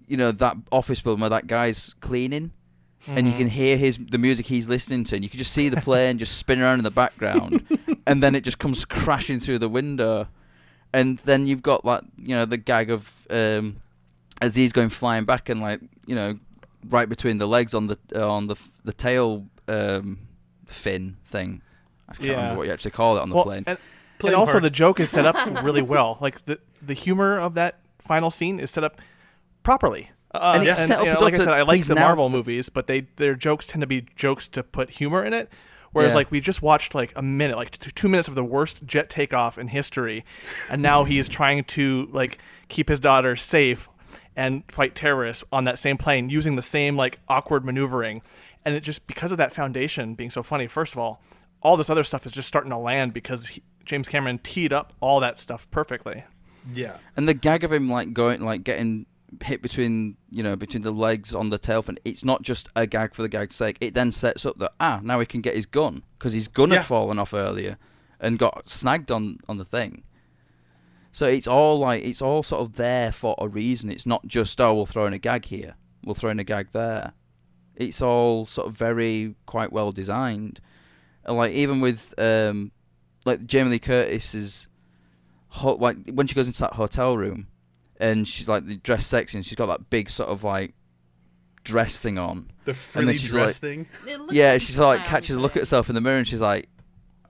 Speaker 4: you know, that office building where that guy's cleaning, and you can hear his the music he's listening to, and you can just see the plane just spinning around in the background, and then it just comes crashing through the window, and then you've got like you know the gag of um, as he's going flying back and like you know right between the legs on the uh, on the the tail um, fin thing. I can't
Speaker 2: Yeah.
Speaker 4: remember what you actually call it on the
Speaker 2: well,
Speaker 4: plane.
Speaker 2: And,
Speaker 1: Plane
Speaker 2: and also
Speaker 1: parts.
Speaker 2: the joke is set up really well. Like the the humor of that final scene is set up properly. Uh,
Speaker 4: And it's set up
Speaker 2: you know, like I said, I like the
Speaker 4: now-
Speaker 2: Marvel movies, but they their jokes tend to be jokes to put humor in it. Whereas
Speaker 4: Yeah.
Speaker 2: like we just watched like a minute, like t- two minutes of the worst jet takeoff in history, and now he is trying to like keep his daughter safe, and fight terrorists on that same plane using the same like awkward maneuvering. And it just because of that foundation being so funny. First of all, all this other stuff is just starting to land because he, James Cameron teed up all that stuff perfectly.
Speaker 1: Yeah.
Speaker 4: And the gag of him like going like getting hit between you know between the legs on the tail fin. It's not just a gag for the gag's sake. It then sets up that ah now he can get his gun because his gun
Speaker 1: Yeah.
Speaker 4: had fallen off earlier and got snagged on on the thing. So it's all like it's all sort of there for a reason. It's not just oh we'll throw in a gag here, we'll throw in a gag there. It's all sort of very quite well designed. Like even with um like Jamie Lee Curtis's ho- like when she goes into that hotel room and she's like dressed sexy and she's got that big sort of like dress thing on.
Speaker 1: The frilly
Speaker 4: she's
Speaker 1: dress
Speaker 4: like-
Speaker 1: thing.
Speaker 4: Yeah, she's like catches a look at herself in the mirror and she's like,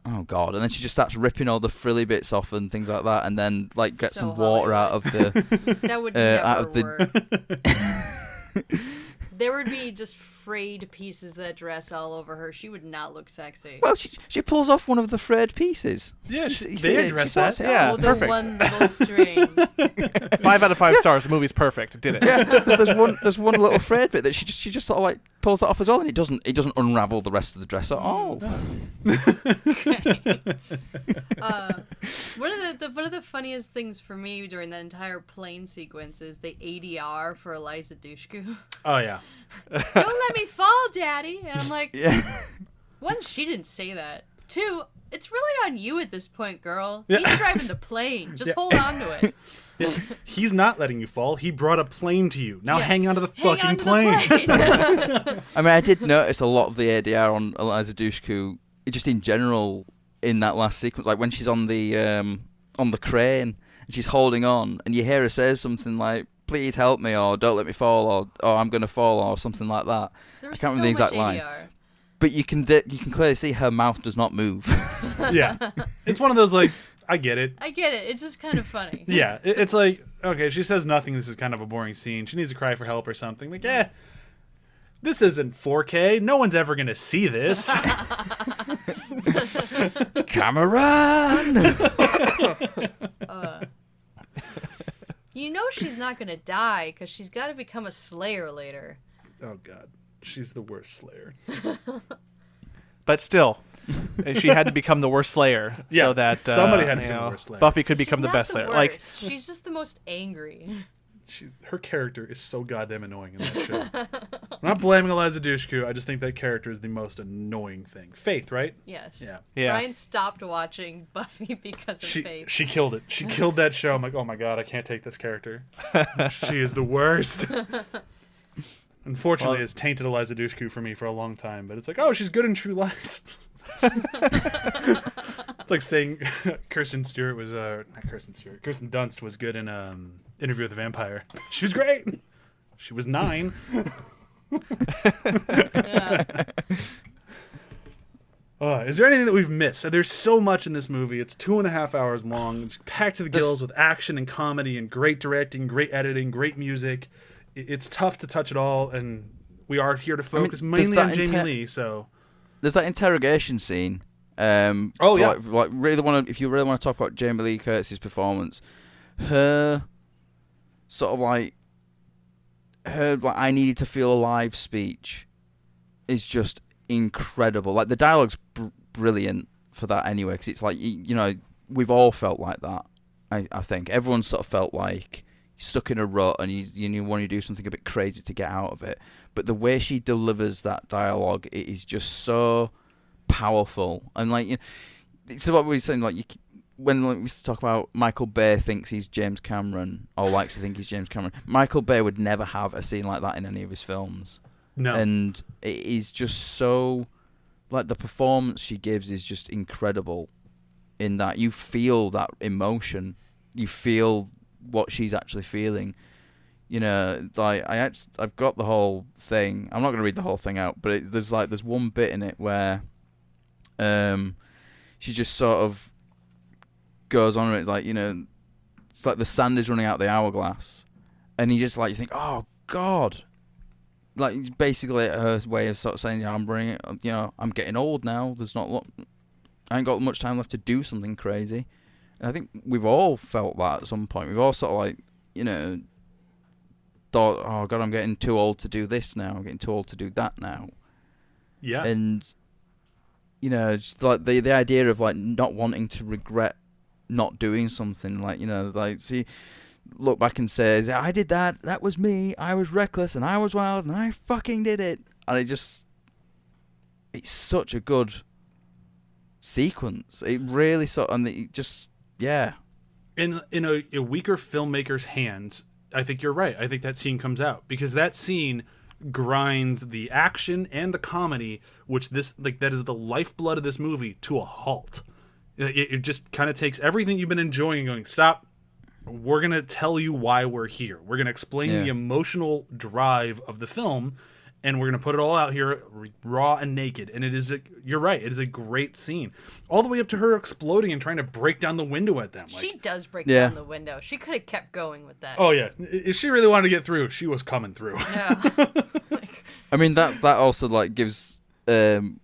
Speaker 4: "Oh God!" And then she just starts ripping all the frilly bits off and things like that, and then like get
Speaker 3: So
Speaker 4: some water out of the.
Speaker 3: That would
Speaker 4: uh,
Speaker 3: never
Speaker 4: out of the-
Speaker 3: work. there would be just frayed pieces of that dress all over her. She would not look sexy.
Speaker 4: well, she she pulls off one of the frayed pieces.
Speaker 1: Yeah,
Speaker 4: You
Speaker 1: she,
Speaker 4: see- you
Speaker 1: they
Speaker 4: see it,
Speaker 1: address
Speaker 4: she
Speaker 1: that.
Speaker 2: Yeah,
Speaker 3: oh, the
Speaker 2: perfect.
Speaker 3: one little string.
Speaker 2: Five out of five stars. The movie's perfect. Did it.
Speaker 4: Yeah, there's one there's one little frayed bit that she just she just sort of like pulls that off as well, and it doesn't it doesn't unravel the rest of the dress at all.
Speaker 3: uh, one of the, the one of the funniest things for me during that entire plane sequence is the ADR for Eliza Dushku.
Speaker 1: Oh yeah.
Speaker 3: Don't let me fall, Daddy. And I'm like,
Speaker 4: Yeah.
Speaker 3: one, she didn't say that. Two, it's really on you at this point, girl.
Speaker 1: Yeah.
Speaker 3: He's driving the plane. Just
Speaker 1: Yeah.
Speaker 3: hold on to it.
Speaker 1: He's not letting you fall. He brought a plane to you. Now
Speaker 3: Yeah.
Speaker 1: hang onto the
Speaker 3: Hang
Speaker 1: fucking
Speaker 3: on to
Speaker 1: plane.
Speaker 3: the plane.
Speaker 4: I mean, I did notice a lot of the ADR on Eliza Dushku, just in general, in that last sequence, like when she's on the um, on the crane and she's holding on, and you hear her say something like, "Please help me," or "Don't let me fall," or "Oh, I'm gonna fall," or something like that.
Speaker 3: There was
Speaker 4: can't
Speaker 3: so
Speaker 4: remember the exact line.
Speaker 3: ADR.
Speaker 4: But you can di- you can clearly see her mouth does not move.
Speaker 1: yeah. It's one of those like I get it.
Speaker 3: I get it. It's just kind of funny.
Speaker 1: Yeah, it- it's like okay, she says nothing. This is kind of a boring scene. She needs to cry for help or something. Like, yeah, this isn't 4K. No one's ever gonna see this.
Speaker 4: Cameron.
Speaker 3: Uh, you know she's not gonna die because she's got to become a Slayer later.
Speaker 1: oh God, she's the worst Slayer.
Speaker 2: But still, she had to become the worst Slayer
Speaker 1: Yeah,
Speaker 2: so that uh,
Speaker 1: somebody had to
Speaker 2: you
Speaker 1: become the worst Slayer.
Speaker 2: Buffy could
Speaker 3: She's
Speaker 2: become the best
Speaker 3: the
Speaker 2: Slayer. Like
Speaker 3: she's just the most angry.
Speaker 1: She, her character is so goddamn annoying in that show. I'm not blaming Eliza Dushku. I just think that character is the most annoying thing. Faith, right?
Speaker 3: Yes.
Speaker 1: Yeah.
Speaker 2: Yeah.
Speaker 3: Brian stopped watching Buffy because of
Speaker 1: She
Speaker 3: Faith.
Speaker 1: she killed it. She killed that show. I'm like, oh my god, I can't take this character. she is the worst. Unfortunately,
Speaker 2: Well-
Speaker 1: it's tainted Eliza Dushku for me for a long time. But it's like, oh, she's good in True Lies. It's like saying Kirsten Stewart was uh not Kirsten Stewart. Kirsten Dunst was good in um Interview with the Vampire. She was great. She was nine.
Speaker 3: yeah.
Speaker 1: Uh, is there anything that we've missed? There's so much in this movie. It's two and a half hours long. It's packed to the gills with action and comedy and great directing, great editing, great music. It's tough to touch it all, and we are here to
Speaker 4: mean,
Speaker 1: focus
Speaker 4: does
Speaker 1: mainly
Speaker 4: that
Speaker 1: on Jamie Lee. So
Speaker 4: There's that interrogation scene. Um,
Speaker 1: Oh, yeah.
Speaker 4: like, like really want to if you really want to talk about Jamie Lee Curtis's performance, her sort of like her like I needed to feel alive speech is just incredible. Like the dialogue's br- brilliant for that anyway, because it's like you know we've all felt like that. I I think everyone sort of felt like stuck in a rut and you you, you want to do something a bit crazy to get out of it. But the way she delivers that dialogue, it is just so powerful. And like you know, it's what we were saying like you when like, we talk about Michael Bay thinks he's James Cameron or likes to think he's James Cameron. Michael Bay would never have a scene like that in any of his films.
Speaker 1: No,
Speaker 4: and it is just so like the performance she gives is just incredible in that you feel that emotion. You feel what she's actually feeling. You know like i act- i've got the whole thing. I'm not going to read the whole thing out but it, there's like there's one bit in it where um she just sort of goes on and it's like you know it's like the sand is running out of the hourglass and you just like you think oh god like basically her way of sort of saying, yeah, I'm bringing, you know, I'm getting old now. There's not, lo- I ain't got much time left to do something crazy. And I think we've all felt that at some point. We've all sort of like, you know, thought, oh god, I'm getting too old to do this now. I'm getting too old to do that now.
Speaker 1: Yeah.
Speaker 4: And you know, just like the the idea of like not wanting to regret not doing something, like you know, like see, look back and says, I did that. That was me. I was reckless and I was wild and I fucking did it. And it just, it's such a good sequence. It really sort and it just yeah.
Speaker 1: in in a, a weaker filmmaker's hands, I think you're right. I think that scene comes out because that scene grinds the action and the comedy, which this like that is the lifeblood of this movie, to a halt. It, it just kind of takes everything you've been enjoying, and going stop. We're gonna tell you why we're here. We're gonna explain
Speaker 4: Yeah.
Speaker 1: the emotional drive of the film, and we're gonna put it all out here, raw and naked. And it is, a, you're right, it is a great scene, all the way up to her exploding and trying to break down the window at them. Like,
Speaker 3: She does break
Speaker 4: Yeah.
Speaker 3: down the window. She could have kept going with that.
Speaker 1: Oh yeah, if she really wanted to get through, she was coming through.
Speaker 3: Yeah. like,
Speaker 4: I mean that that also like gives um,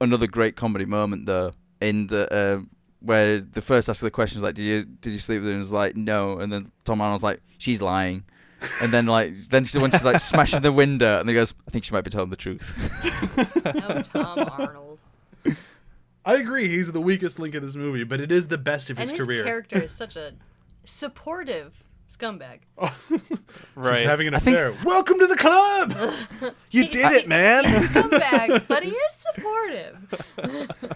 Speaker 4: another great comedy moment though in the uh, where the first ask of the question is like, did you did you sleep with him?" And it's like no, and then Tom Arnold's like, she's lying, and then like then she, when she's like smashing the window, and he goes, I think she might be telling the truth.
Speaker 3: oh, Tom Arnold.
Speaker 1: I agree, he's the weakest link in this movie, but it is the best of his,
Speaker 3: and his
Speaker 1: career.
Speaker 3: character is such a supportive scumbag.
Speaker 2: Right.
Speaker 1: She's having an
Speaker 4: I think-
Speaker 1: affair. Welcome to the club.
Speaker 2: you did it, man.
Speaker 3: He's a scumbag, but he is supportive.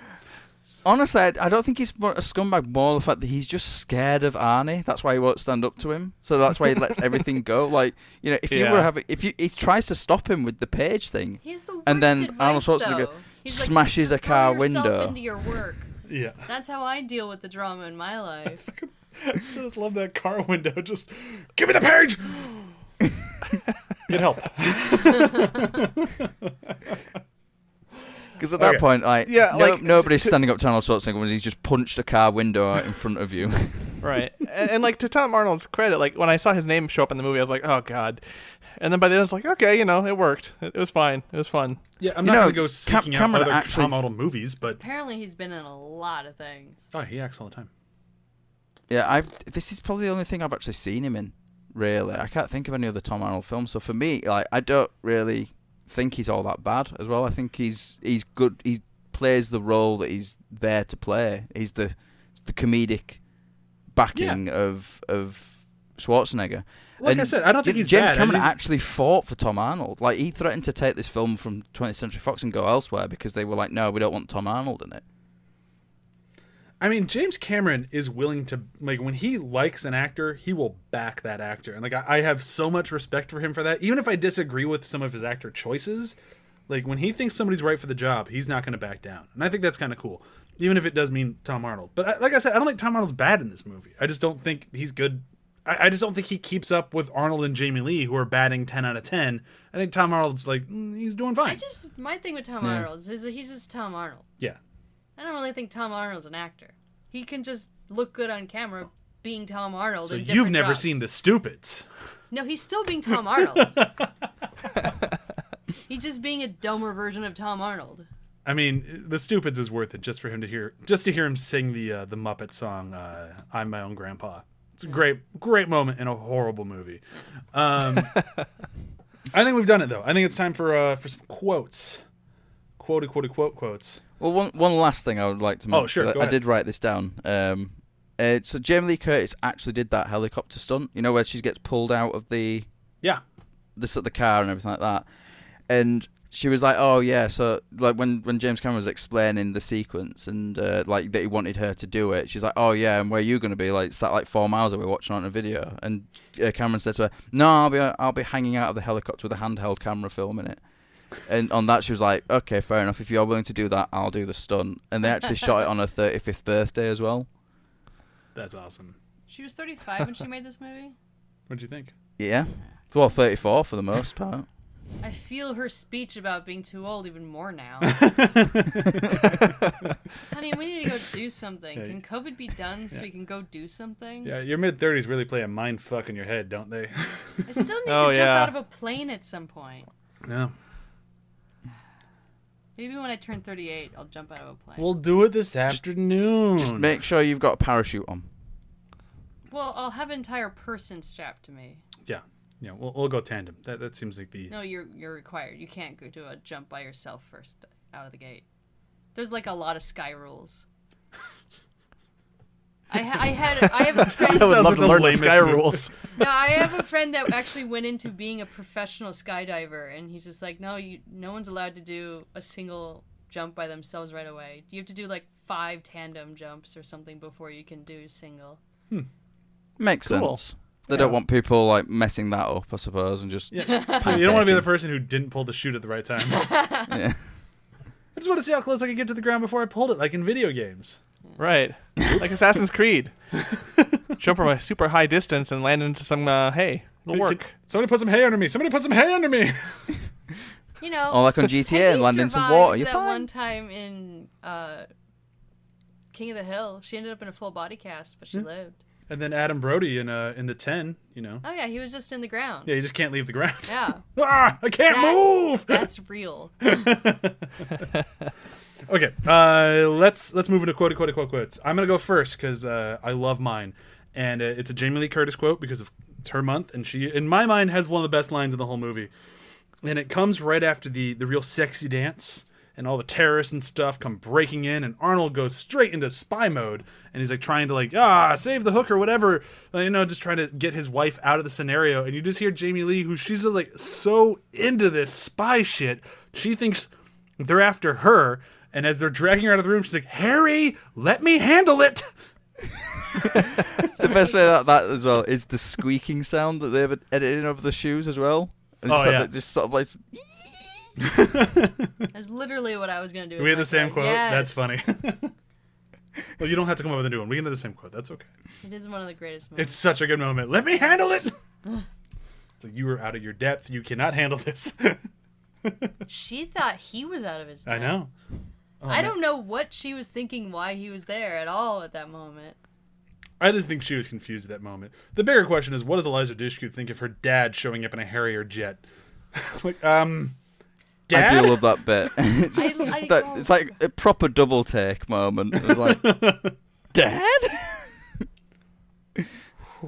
Speaker 4: Honestly, I, I don't think he's a scumbag. More the fact that he's just scared of Arnie. That's why he won't stand up to him. So that's why he lets everything go. Like you know, if you were
Speaker 2: Yeah.
Speaker 4: having, if you, he tries to stop him with the page thing.
Speaker 3: He's the worst
Speaker 4: And then
Speaker 3: advice,
Speaker 4: Arnold Schwarzenegger
Speaker 3: though. He's like,
Speaker 4: smashes a car window.
Speaker 3: into your work.
Speaker 1: yeah,
Speaker 3: That's how I deal with the drama in my life.
Speaker 1: I just love that car window. Just give me the page. Get help.
Speaker 4: Because at that
Speaker 1: Okay.
Speaker 4: point, like,
Speaker 2: Yeah,
Speaker 4: no,
Speaker 2: like,
Speaker 4: nobody's
Speaker 2: to-
Speaker 4: standing up to Arnold Schwarzenegger when he's just punched a car window out in front of you.
Speaker 2: right. And, and like to Tom Arnold's credit, like when I saw his name show up in the movie, I was like, oh god. And then by the end, I was like, okay, you know, it worked. It, it was fine. It was fun.
Speaker 1: Yeah, I'm
Speaker 4: You
Speaker 1: not
Speaker 4: know,
Speaker 1: gonna go
Speaker 4: Cam-
Speaker 1: seeking out
Speaker 4: Cameron
Speaker 1: other
Speaker 4: actually-
Speaker 1: Tom Arnold movies, but
Speaker 3: Apparently, he's been in a lot of things.
Speaker 1: oh, he acts all the time.
Speaker 4: yeah, I've. This is probably the only thing I've actually seen him in. Really, I can't think of any other Tom Arnold films. So for me, like, I don't really think he's all that bad as well. I think he's he's good. He plays the role that he's there to play. He's the the comedic backing of of Schwarzenegger.
Speaker 1: Like I said, I don't think he's
Speaker 4: James
Speaker 1: bad.
Speaker 4: Cameron
Speaker 1: just-
Speaker 4: actually fought for Tom Arnold. Like he threatened to take this film from 20th Century Fox and go elsewhere because they were like, "No, we don't want Tom Arnold in it."
Speaker 1: I mean, James Cameron is willing to like when he likes an actor, he will back that actor, and like I, I have so much respect for him for that. Even if I disagree with some of his actor choices, like when he thinks somebody's right for the job, he's not going to back down, and I think that's kind of cool. Even if it does mean Tom Arnold, but I, like I said, I don't think Tom Arnold's bad in this movie. I just don't think he's good. I, I just don't think he keeps up with Arnold and Jamie Lee, who are batting ten out of ten. I think Tom Arnold's like mm, he's doing fine.
Speaker 3: I just my thing with Tom
Speaker 4: Yeah.
Speaker 3: Arnold is that he's just Tom Arnold.
Speaker 1: yeah,
Speaker 3: I don't really think Tom Arnold's an actor. He can just look good on camera being Tom Arnold.
Speaker 1: so you've never
Speaker 3: jobs.
Speaker 1: seen The Stupids.
Speaker 3: No, he's still being Tom Arnold. he's just being a dumber version of Tom Arnold.
Speaker 1: I mean, The Stupids is worth it just for him to hear, just to hear him sing the uh, the Muppet song uh, "I'm My Own Grandpa." It's a great, great moment in a horrible movie. Um, I think we've done it though. I think it's time for uh, for some quotes, quote quote quote quotes.
Speaker 4: Well, one one last thing I would like to mention.
Speaker 1: Oh, sure,
Speaker 4: I- I, did write this down. Um, uh, so Jamie Lee Curtis actually did that helicopter stunt. You know where she gets pulled out of the
Speaker 1: Yeah,
Speaker 4: the the car and everything like that, and she was like, "Oh yeah." So like when when James Cameron was explaining the sequence and uh, like that he wanted her to do it, she's like, "Oh yeah, and where are you going to be?" Like sat like four miles away watching on a video, and uh, Cameron said to her, "No, I'll be I'll be hanging out of the helicopter with a handheld camera filming it." And on that, she was like, "Okay, fair enough. If you're willing to do that, I'll do the stunt." And they actually shot it on her 35th birthday as well.
Speaker 1: that's awesome.
Speaker 3: She was 35 when she made this movie.
Speaker 1: What do you think?
Speaker 4: Yeah, well, 34 for the most part.
Speaker 3: I feel her speech about being too old even more now. Honey, we need to go do something.
Speaker 1: Yeah.
Speaker 3: Can COVID be done so
Speaker 1: Yeah.
Speaker 3: we can go do something?
Speaker 1: Yeah, your mid thirties really play a mind fuck in your head, don't they?
Speaker 3: I still need
Speaker 2: Oh,
Speaker 3: to jump
Speaker 2: yeah.
Speaker 3: out of a plane at some point.
Speaker 1: no.
Speaker 3: Maybe when I turn 38, I'll jump out of a plane.
Speaker 1: We'll do it this afternoon.
Speaker 4: Just make sure you've got a parachute on.
Speaker 3: well, I'll have an entire person strapped to me.
Speaker 1: yeah. Yeah, we'll, we'll go tandem. That that seems like the
Speaker 3: No, you're you're required. You can't go do a jump by yourself first out of the gate. There's like a lot of sky rules. I, ha- I had I have a friend.
Speaker 2: I would love to learn the sky
Speaker 1: move.
Speaker 2: rules.
Speaker 3: no, I have a friend that actually went into being a professional skydiver, and he's just like, no, you, no one's allowed to do a single jump by themselves right away. You have to do like five tandem jumps or something before you can do single. Hmm.
Speaker 4: Makes
Speaker 2: Cool.
Speaker 4: sense. They
Speaker 2: Yeah.
Speaker 4: don't want people like messing that up, I suppose, and just
Speaker 1: Yeah. you don't want to be the person who didn't pull the chute at the right time.
Speaker 4: yeah.
Speaker 1: I just want to see how close I can get to the ground before I pulled it, like in video games.
Speaker 2: Right. Like Assassin's Creed. Jump from a super high distance and land into some uh, hay. It'll
Speaker 1: Hey,
Speaker 2: work.
Speaker 1: Somebody put some hay under me. Somebody put some hay under me.
Speaker 3: You know,
Speaker 4: Oh, like on GTA and land in some water. You're
Speaker 3: that
Speaker 4: fine.
Speaker 3: one time in uh, King of the Hill, she ended up in a full body cast, but she lived.
Speaker 1: And then Adam Brody in uh in the ten, you know.
Speaker 3: Oh yeah, he was just in the ground.
Speaker 1: Yeah, you just can't leave the ground.
Speaker 3: Yeah,
Speaker 1: ah, I can't
Speaker 3: That-
Speaker 1: move.
Speaker 3: that's real.
Speaker 1: Okay, uh, let's let's move into quote quote quote quotes. I'm gonna go first because uh, I love mine, and uh, it's a Jamie Lee Curtis quote because of it's her month, and she, in my mind, has one of the best lines in the whole movie, and it comes right after the the real sexy dance, and all the terrorists and stuff come breaking in, and Arnold goes straight into spy mode, and he's like trying to like ah save the hook or whatever, uh, you know, just trying to get his wife out of the scenario, and you just hear Jamie Lee, who she's just like so into this spy shit, she thinks they're after her. And as they're dragging her out of the room, she's like, Harry, let me handle it.
Speaker 4: The best way that that as well is the squeaking sound that they've edited over the shoes as well. And
Speaker 1: Oh,
Speaker 4: just,
Speaker 1: yeah.
Speaker 4: that- just sort of like
Speaker 3: That's literally what I was gonna do.
Speaker 1: We
Speaker 3: with
Speaker 1: had the same quote. That's funny. well, you don't have to come up with a new one. We can do the same quote. That's okay.
Speaker 3: It is one of the greatest movies.
Speaker 1: It's such a good moment. Let me handle it. it's like you were out of your depth. You cannot handle this.
Speaker 3: She thought he was out of his.
Speaker 1: I know. Oh,
Speaker 3: I
Speaker 1: man.
Speaker 3: don't know what she was thinking. Why he was there at all at that moment.
Speaker 1: I just think she was confused at that moment. The bigger question is, what does Eliza Dushku think of her dad showing up in a Harrier jet? like, um, dad.
Speaker 4: I do love that bit. it's,
Speaker 3: I- I-
Speaker 4: that- it's like a proper double take moment. It's like, Dad?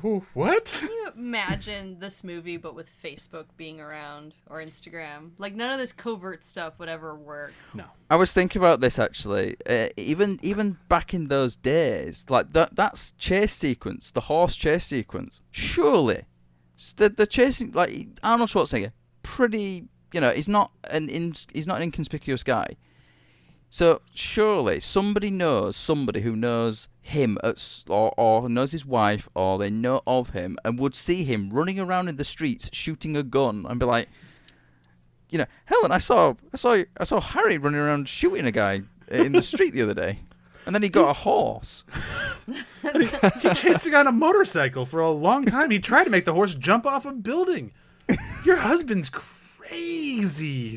Speaker 1: Ooh, what?
Speaker 3: Can you imagine this movie but with Facebook being around or Instagram? Like none of this covert stuff would ever work.
Speaker 1: No.
Speaker 4: I was thinking about this actually. Uh, even even back in those days, like that that's chase sequence, the horse chase sequence. Surely, the the chasing like Arnold Schwarzenegger, pretty. You know, he's not an in, he's not an inconspicuous guy. So surely somebody knows somebody who knows him at, or or knows his wife or they know of him and would see him running around in the streets shooting a gun and be like, you know, Helen, I saw, I saw, I saw Harry running around shooting a guy in the street the other day, and then he got a horse.
Speaker 1: He chased a guy on a motorcycle for a long time. He tried to make the horse jump off a building. Your husband's crazy.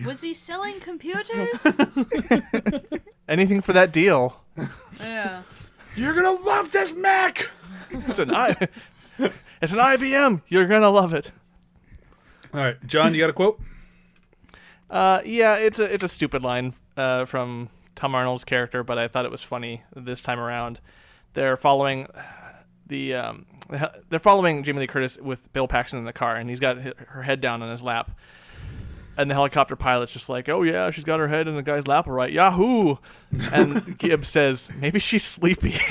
Speaker 3: Was he selling computers?
Speaker 2: Anything for that deal.
Speaker 3: yeah.
Speaker 1: You're gonna love this Mac.
Speaker 2: It's an I. It's an IBM. You're gonna love it.
Speaker 1: All right, John, you got a quote?
Speaker 2: Uh, yeah, it's a it's a stupid line uh, from Tom Arnold's character, but I thought it was funny this time around. They're following the um, they're following Jamie Lee Curtis with Bill Paxton in the car, and he's got her head down on his lap. And the helicopter pilot's just like, "Oh yeah, she's got her head in the guy's lap, all right? Yahoo!" And Gibbs says, "Maybe she's sleepy."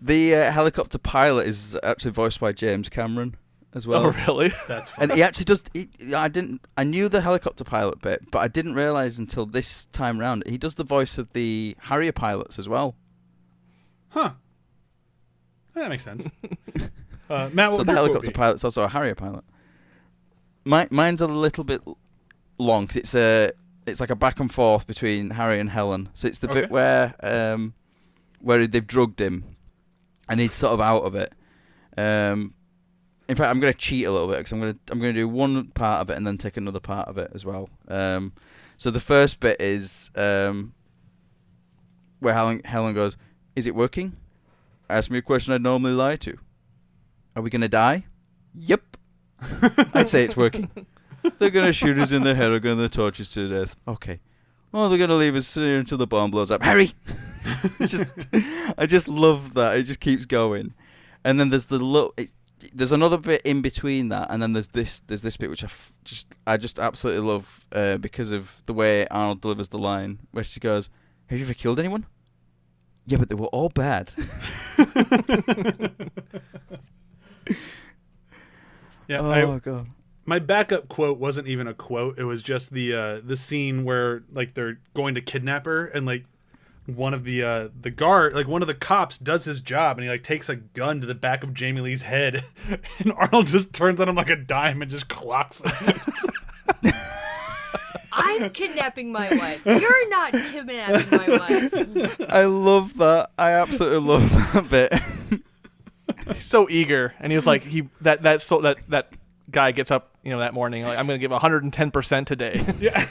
Speaker 4: The uh, helicopter pilot is actually voiced by James Cameron as well.
Speaker 2: oh really?
Speaker 1: That's fine.
Speaker 4: And he actually does. He, I didn't. I knew the helicopter pilot bit, but I didn't realize until this time round he does the voice of the Harrier pilots as well.
Speaker 1: Huh. That makes sense. Uh, Matt,
Speaker 4: so the helicopter pilot's also a Harrier pilot. My, mine's a little bit long 'cause it's a it's like a back and forth between Harry and Helen. So it's the
Speaker 1: Okay.
Speaker 4: bit where um where they've drugged him and he's sort of out of it. Um, in fact, I'm going to cheat a little bit because I'm going to I'm going to do one part of it and then take another part of it as well. Um, so the first bit is um, where Helen Helen goes, "Is it working?" Ask me a question I'd normally lie to. Are we going to die? Yep. I'd say it's working. They're going to shoot us in the head or going to torture us to death. Okay. Well, they're going to leave us here until the bomb blows up. Harry! it's just, I just love that. It just keeps going. and then there's the. It, there's another bit in between that, and then there's this. There's this bit which I f- just I just absolutely love uh, because of the way Arnold delivers the line, where she goes, "Have you ever killed anyone?" Yeah, but they were all bad.
Speaker 1: Yeah,
Speaker 4: oh
Speaker 1: I,
Speaker 4: god.
Speaker 1: my backup quote wasn't even a quote. It was just the uh, the scene where like they're going to kidnap her and like one of the uh, the guard like one of the cops does his job and he like takes a gun to the back of Jamie Lee's head and Arnold just turns on him like a dime and just clocks him.
Speaker 3: I'm kidnapping my wife. You're not kidnapping my wife.
Speaker 4: I love that. I absolutely love that bit.
Speaker 2: He's so eager, and he was like, he that that so that that guy gets up, you know, that morning, like I'm gonna give 110 percent today.
Speaker 1: yeah.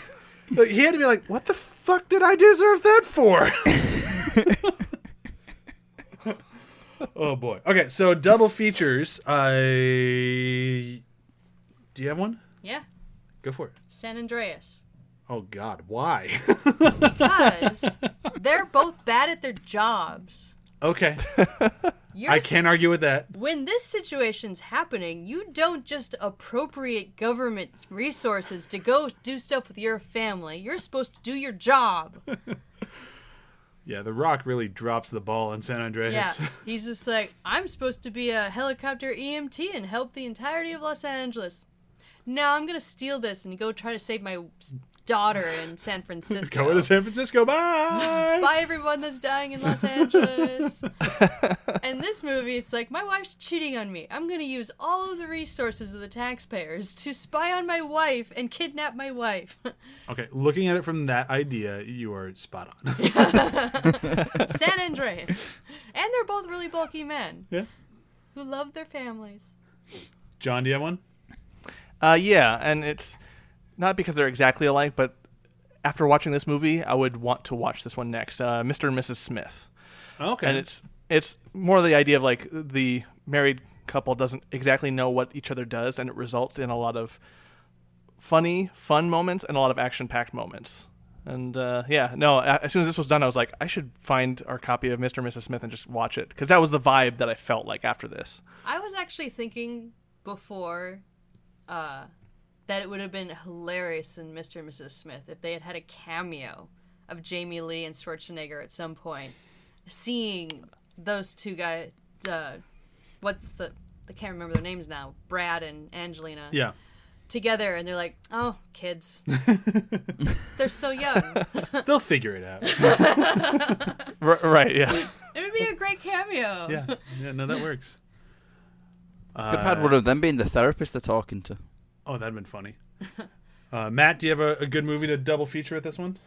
Speaker 1: Like, he had to be like, "What the fuck did I deserve that for?" oh boy. Okay, so double features. I Do you have one?
Speaker 3: Yeah,
Speaker 1: Go for it.
Speaker 3: San Andreas.
Speaker 1: Oh god, why?
Speaker 3: Because they're both bad at their jobs.
Speaker 1: okay.
Speaker 3: You're
Speaker 1: I can't argue with that.
Speaker 3: When this situation's happening, you don't just appropriate government resources to go do stuff with your family. You're supposed to do your job.
Speaker 1: Yeah, The Rock really drops the ball in San Andreas.
Speaker 3: Yeah, he's just like, I'm supposed to be a helicopter EMT and help the entirety of Los Angeles. Now I'm gonna steal this and go try to save my daughter in San Francisco.
Speaker 1: Go to San Francisco. Bye.
Speaker 3: Bye, everyone that's dying in Los Angeles. and this movie, it's like, my wife's cheating on me. I'm gonna use all of the resources of the taxpayers to spy on my wife and kidnap my wife.
Speaker 1: Okay, looking at it from that idea, you are spot on.
Speaker 3: San Andreas. And they're both really bulky men
Speaker 1: yeah.
Speaker 3: who love their families.
Speaker 1: John, do you have one?
Speaker 2: Uh, yeah, and it's not because they're exactly alike, but after watching this movie, I would want to watch this one next, uh, Mr. and Mrs. Smith.
Speaker 1: Okay.
Speaker 2: And it's it's more the idea of like the married couple doesn't exactly know what each other does, and it results in a lot of funny, fun moments and a lot of action-packed moments. And uh, yeah, no. As soon as this was done, I was like, I should find our copy of Mr. and Mrs. Smith and just watch it because that was the vibe that I felt like after this.
Speaker 3: I was actually thinking before uh, that it would have been hilarious in Mr. and Mrs. Smith if they had had a cameo of Jamie Lee and Schwarzenegger at some point. Seeing those two guys, uh, what's the, I can't remember their names now, Brad and Angelina,
Speaker 1: yeah.
Speaker 3: together, and they're like, oh, kids. they're so young.
Speaker 1: They'll figure it out.
Speaker 2: R- right? Yeah.
Speaker 3: It would be a great cameo.
Speaker 1: yeah. Yeah, no, that works. Uh,
Speaker 4: Could have had one of them being the therapist they're talking to.
Speaker 1: Oh, that'd been funny. Uh, Matt, do you have a, a good movie to double feature with this one?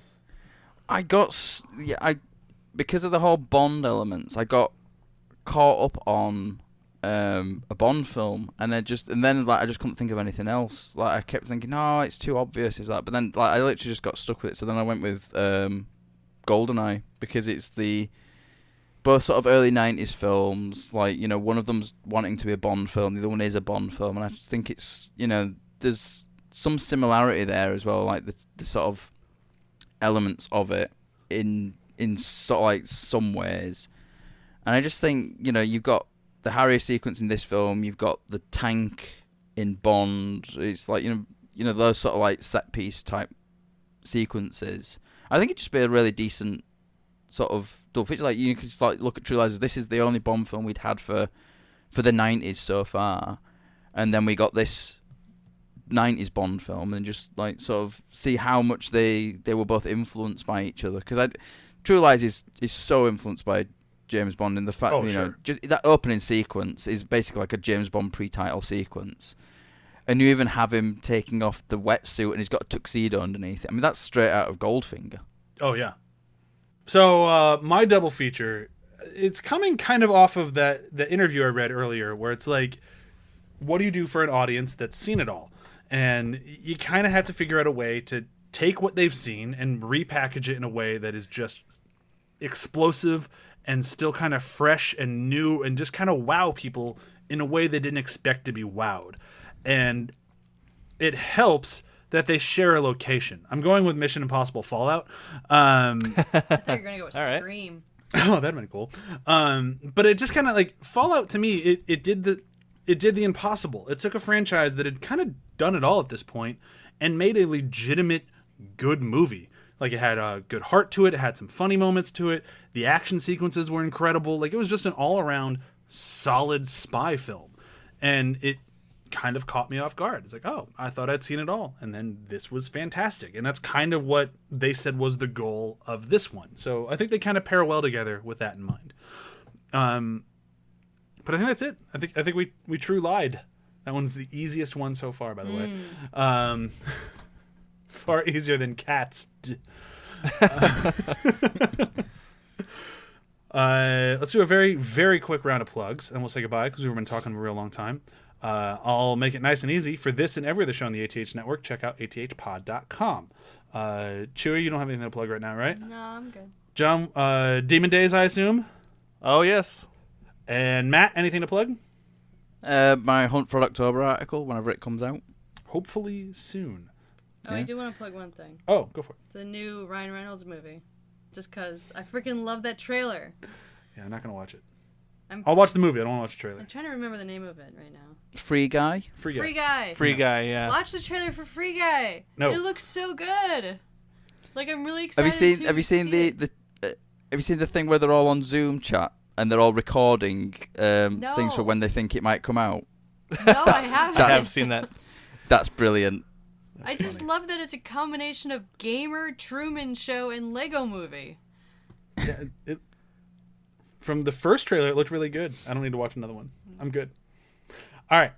Speaker 4: I got yeah I because of the whole Bond elements. I got caught up on um, a Bond film, and then just and then like I just couldn't think of anything else. Like I kept thinking, no, it's too obvious. Is that? But then like I literally just got stuck with it. So then I went with um, Goldeneye because it's the both sort of early '90s films. Like you know, one of them's wanting to be a Bond film, the other one is a Bond film, and I just think it's you know there's some similarity there as well. Like the the sort of elements of it in in sort of like some ways. And I just think you know you've got the Harrier sequence in this film, you've got the tank in Bond. It's like you know you know those sort of like set piece type sequences. I think it'd just be a really decent sort of double feature. Like you could just like look at True Lies. This is the only Bond film we'd had for for the nineties so far, and then we got this 90s Bond film and just like sort of see how much they they were both influenced by each other. Because I True Lies is is so influenced by James Bond and the fact
Speaker 1: Oh,
Speaker 4: you know just that opening sequence is basically like a James Bond pre-title sequence. And you even have him taking off the wetsuit and he's got a tuxedo underneath it. I mean that's straight out of Goldfinger.
Speaker 1: Oh yeah. So uh, my double feature, it's coming kind of off of that the interview I read earlier, where it's like, what do you do for an audience that's seen it all? And you kind of have to figure out a way to take what they've seen and repackage it in a way that is just explosive and still kind of fresh and new and just kind of wow people in a way they didn't expect to be wowed. And it helps that they share a location. I'm going with Mission Impossible Fallout. Um,
Speaker 3: I thought you were gonna go with
Speaker 2: All right.
Speaker 3: Scream.
Speaker 1: Oh, that'd been cool. Um, but it just kind of like Fallout to me, it, it did the it did the impossible. It took a franchise that had kind of done it all at this point and made a legitimate good movie. Like it had a good heart to it, it had some funny moments to it. The action sequences were incredible. Like it was just an all around solid spy film, and it kind of caught me off guard. It's like, oh, I thought I'd seen it all, and then this was fantastic, and that's kind of what they said was the goal of this one. So I think they kind of pair well together with that in mind. Um, but I think that's it. I think I think we we true lied. That one's the easiest one so far, by the way. Um, far easier than cats. D- uh, let's do a very very quick round of plugs, and we'll say goodbye because we've been talking a real long time. Uh, I'll make it nice and easy for this and every other show on the ATH network. Check out athpod.com. Uh, Chewy, you don't have anything to plug right now, right?
Speaker 3: No, I'm good.
Speaker 1: John, uh, Demon Days, I assume.
Speaker 2: Oh yes.
Speaker 1: And Matt, anything to plug?
Speaker 4: Uh, my Hunt for October article, whenever it comes out.
Speaker 1: Hopefully soon.
Speaker 3: Oh, I do want to plug one thing.
Speaker 1: Oh, go for it.
Speaker 3: The new Ryan Reynolds movie. Just cause I freaking love that trailer.
Speaker 1: Yeah, I'm not gonna watch it.
Speaker 3: I'm-
Speaker 1: I'll watch the movie. I don't want to watch the trailer.
Speaker 3: I'm trying to remember the name of it right now.
Speaker 4: Free Guy.
Speaker 1: Free Guy.
Speaker 3: Free
Speaker 1: guy.
Speaker 3: Guy.
Speaker 2: Free guy. Yeah.
Speaker 3: Watch the trailer for Free Guy.
Speaker 1: No.
Speaker 3: It looks so good. Like I'm really excited.
Speaker 4: Have
Speaker 3: excited.
Speaker 4: you seen
Speaker 3: to
Speaker 4: Have you seen
Speaker 3: see
Speaker 4: the
Speaker 3: it.
Speaker 4: the uh, Have you seen the thing where they're all on Zoom chat and they're all recording um, things for when they think it might come out?
Speaker 3: No, I haven't.
Speaker 2: I have seen that.
Speaker 4: That's brilliant.
Speaker 3: I just love that it's a combination of gamer, Truman Show, and Lego Movie.
Speaker 1: Yeah, it, from the first trailer, it looked really good. I don't need to watch another one. I'm good. All right.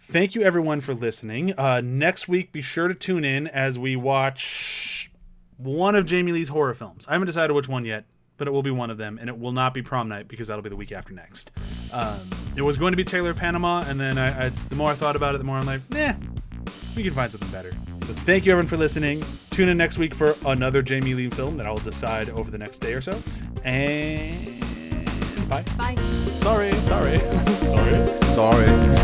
Speaker 1: Thank you, everyone, for listening. Uh, next week, be sure to tune in as we watch one of Jamie Lee's horror films. I haven't decided which one yet, but it will be one of them, and it will not be Prom Night because that'll be the week after next. Um, it was going to be Tailor Panama, and then I, I, the more I thought about it, the more I'm like, nah, we can find something better. So thank you, everyone, for listening. Tune in next week for another Jamie Lee film that I will decide over the next day or so. And bye.
Speaker 3: Bye.
Speaker 2: Sorry. Sorry.
Speaker 1: Sorry.
Speaker 4: Sorry.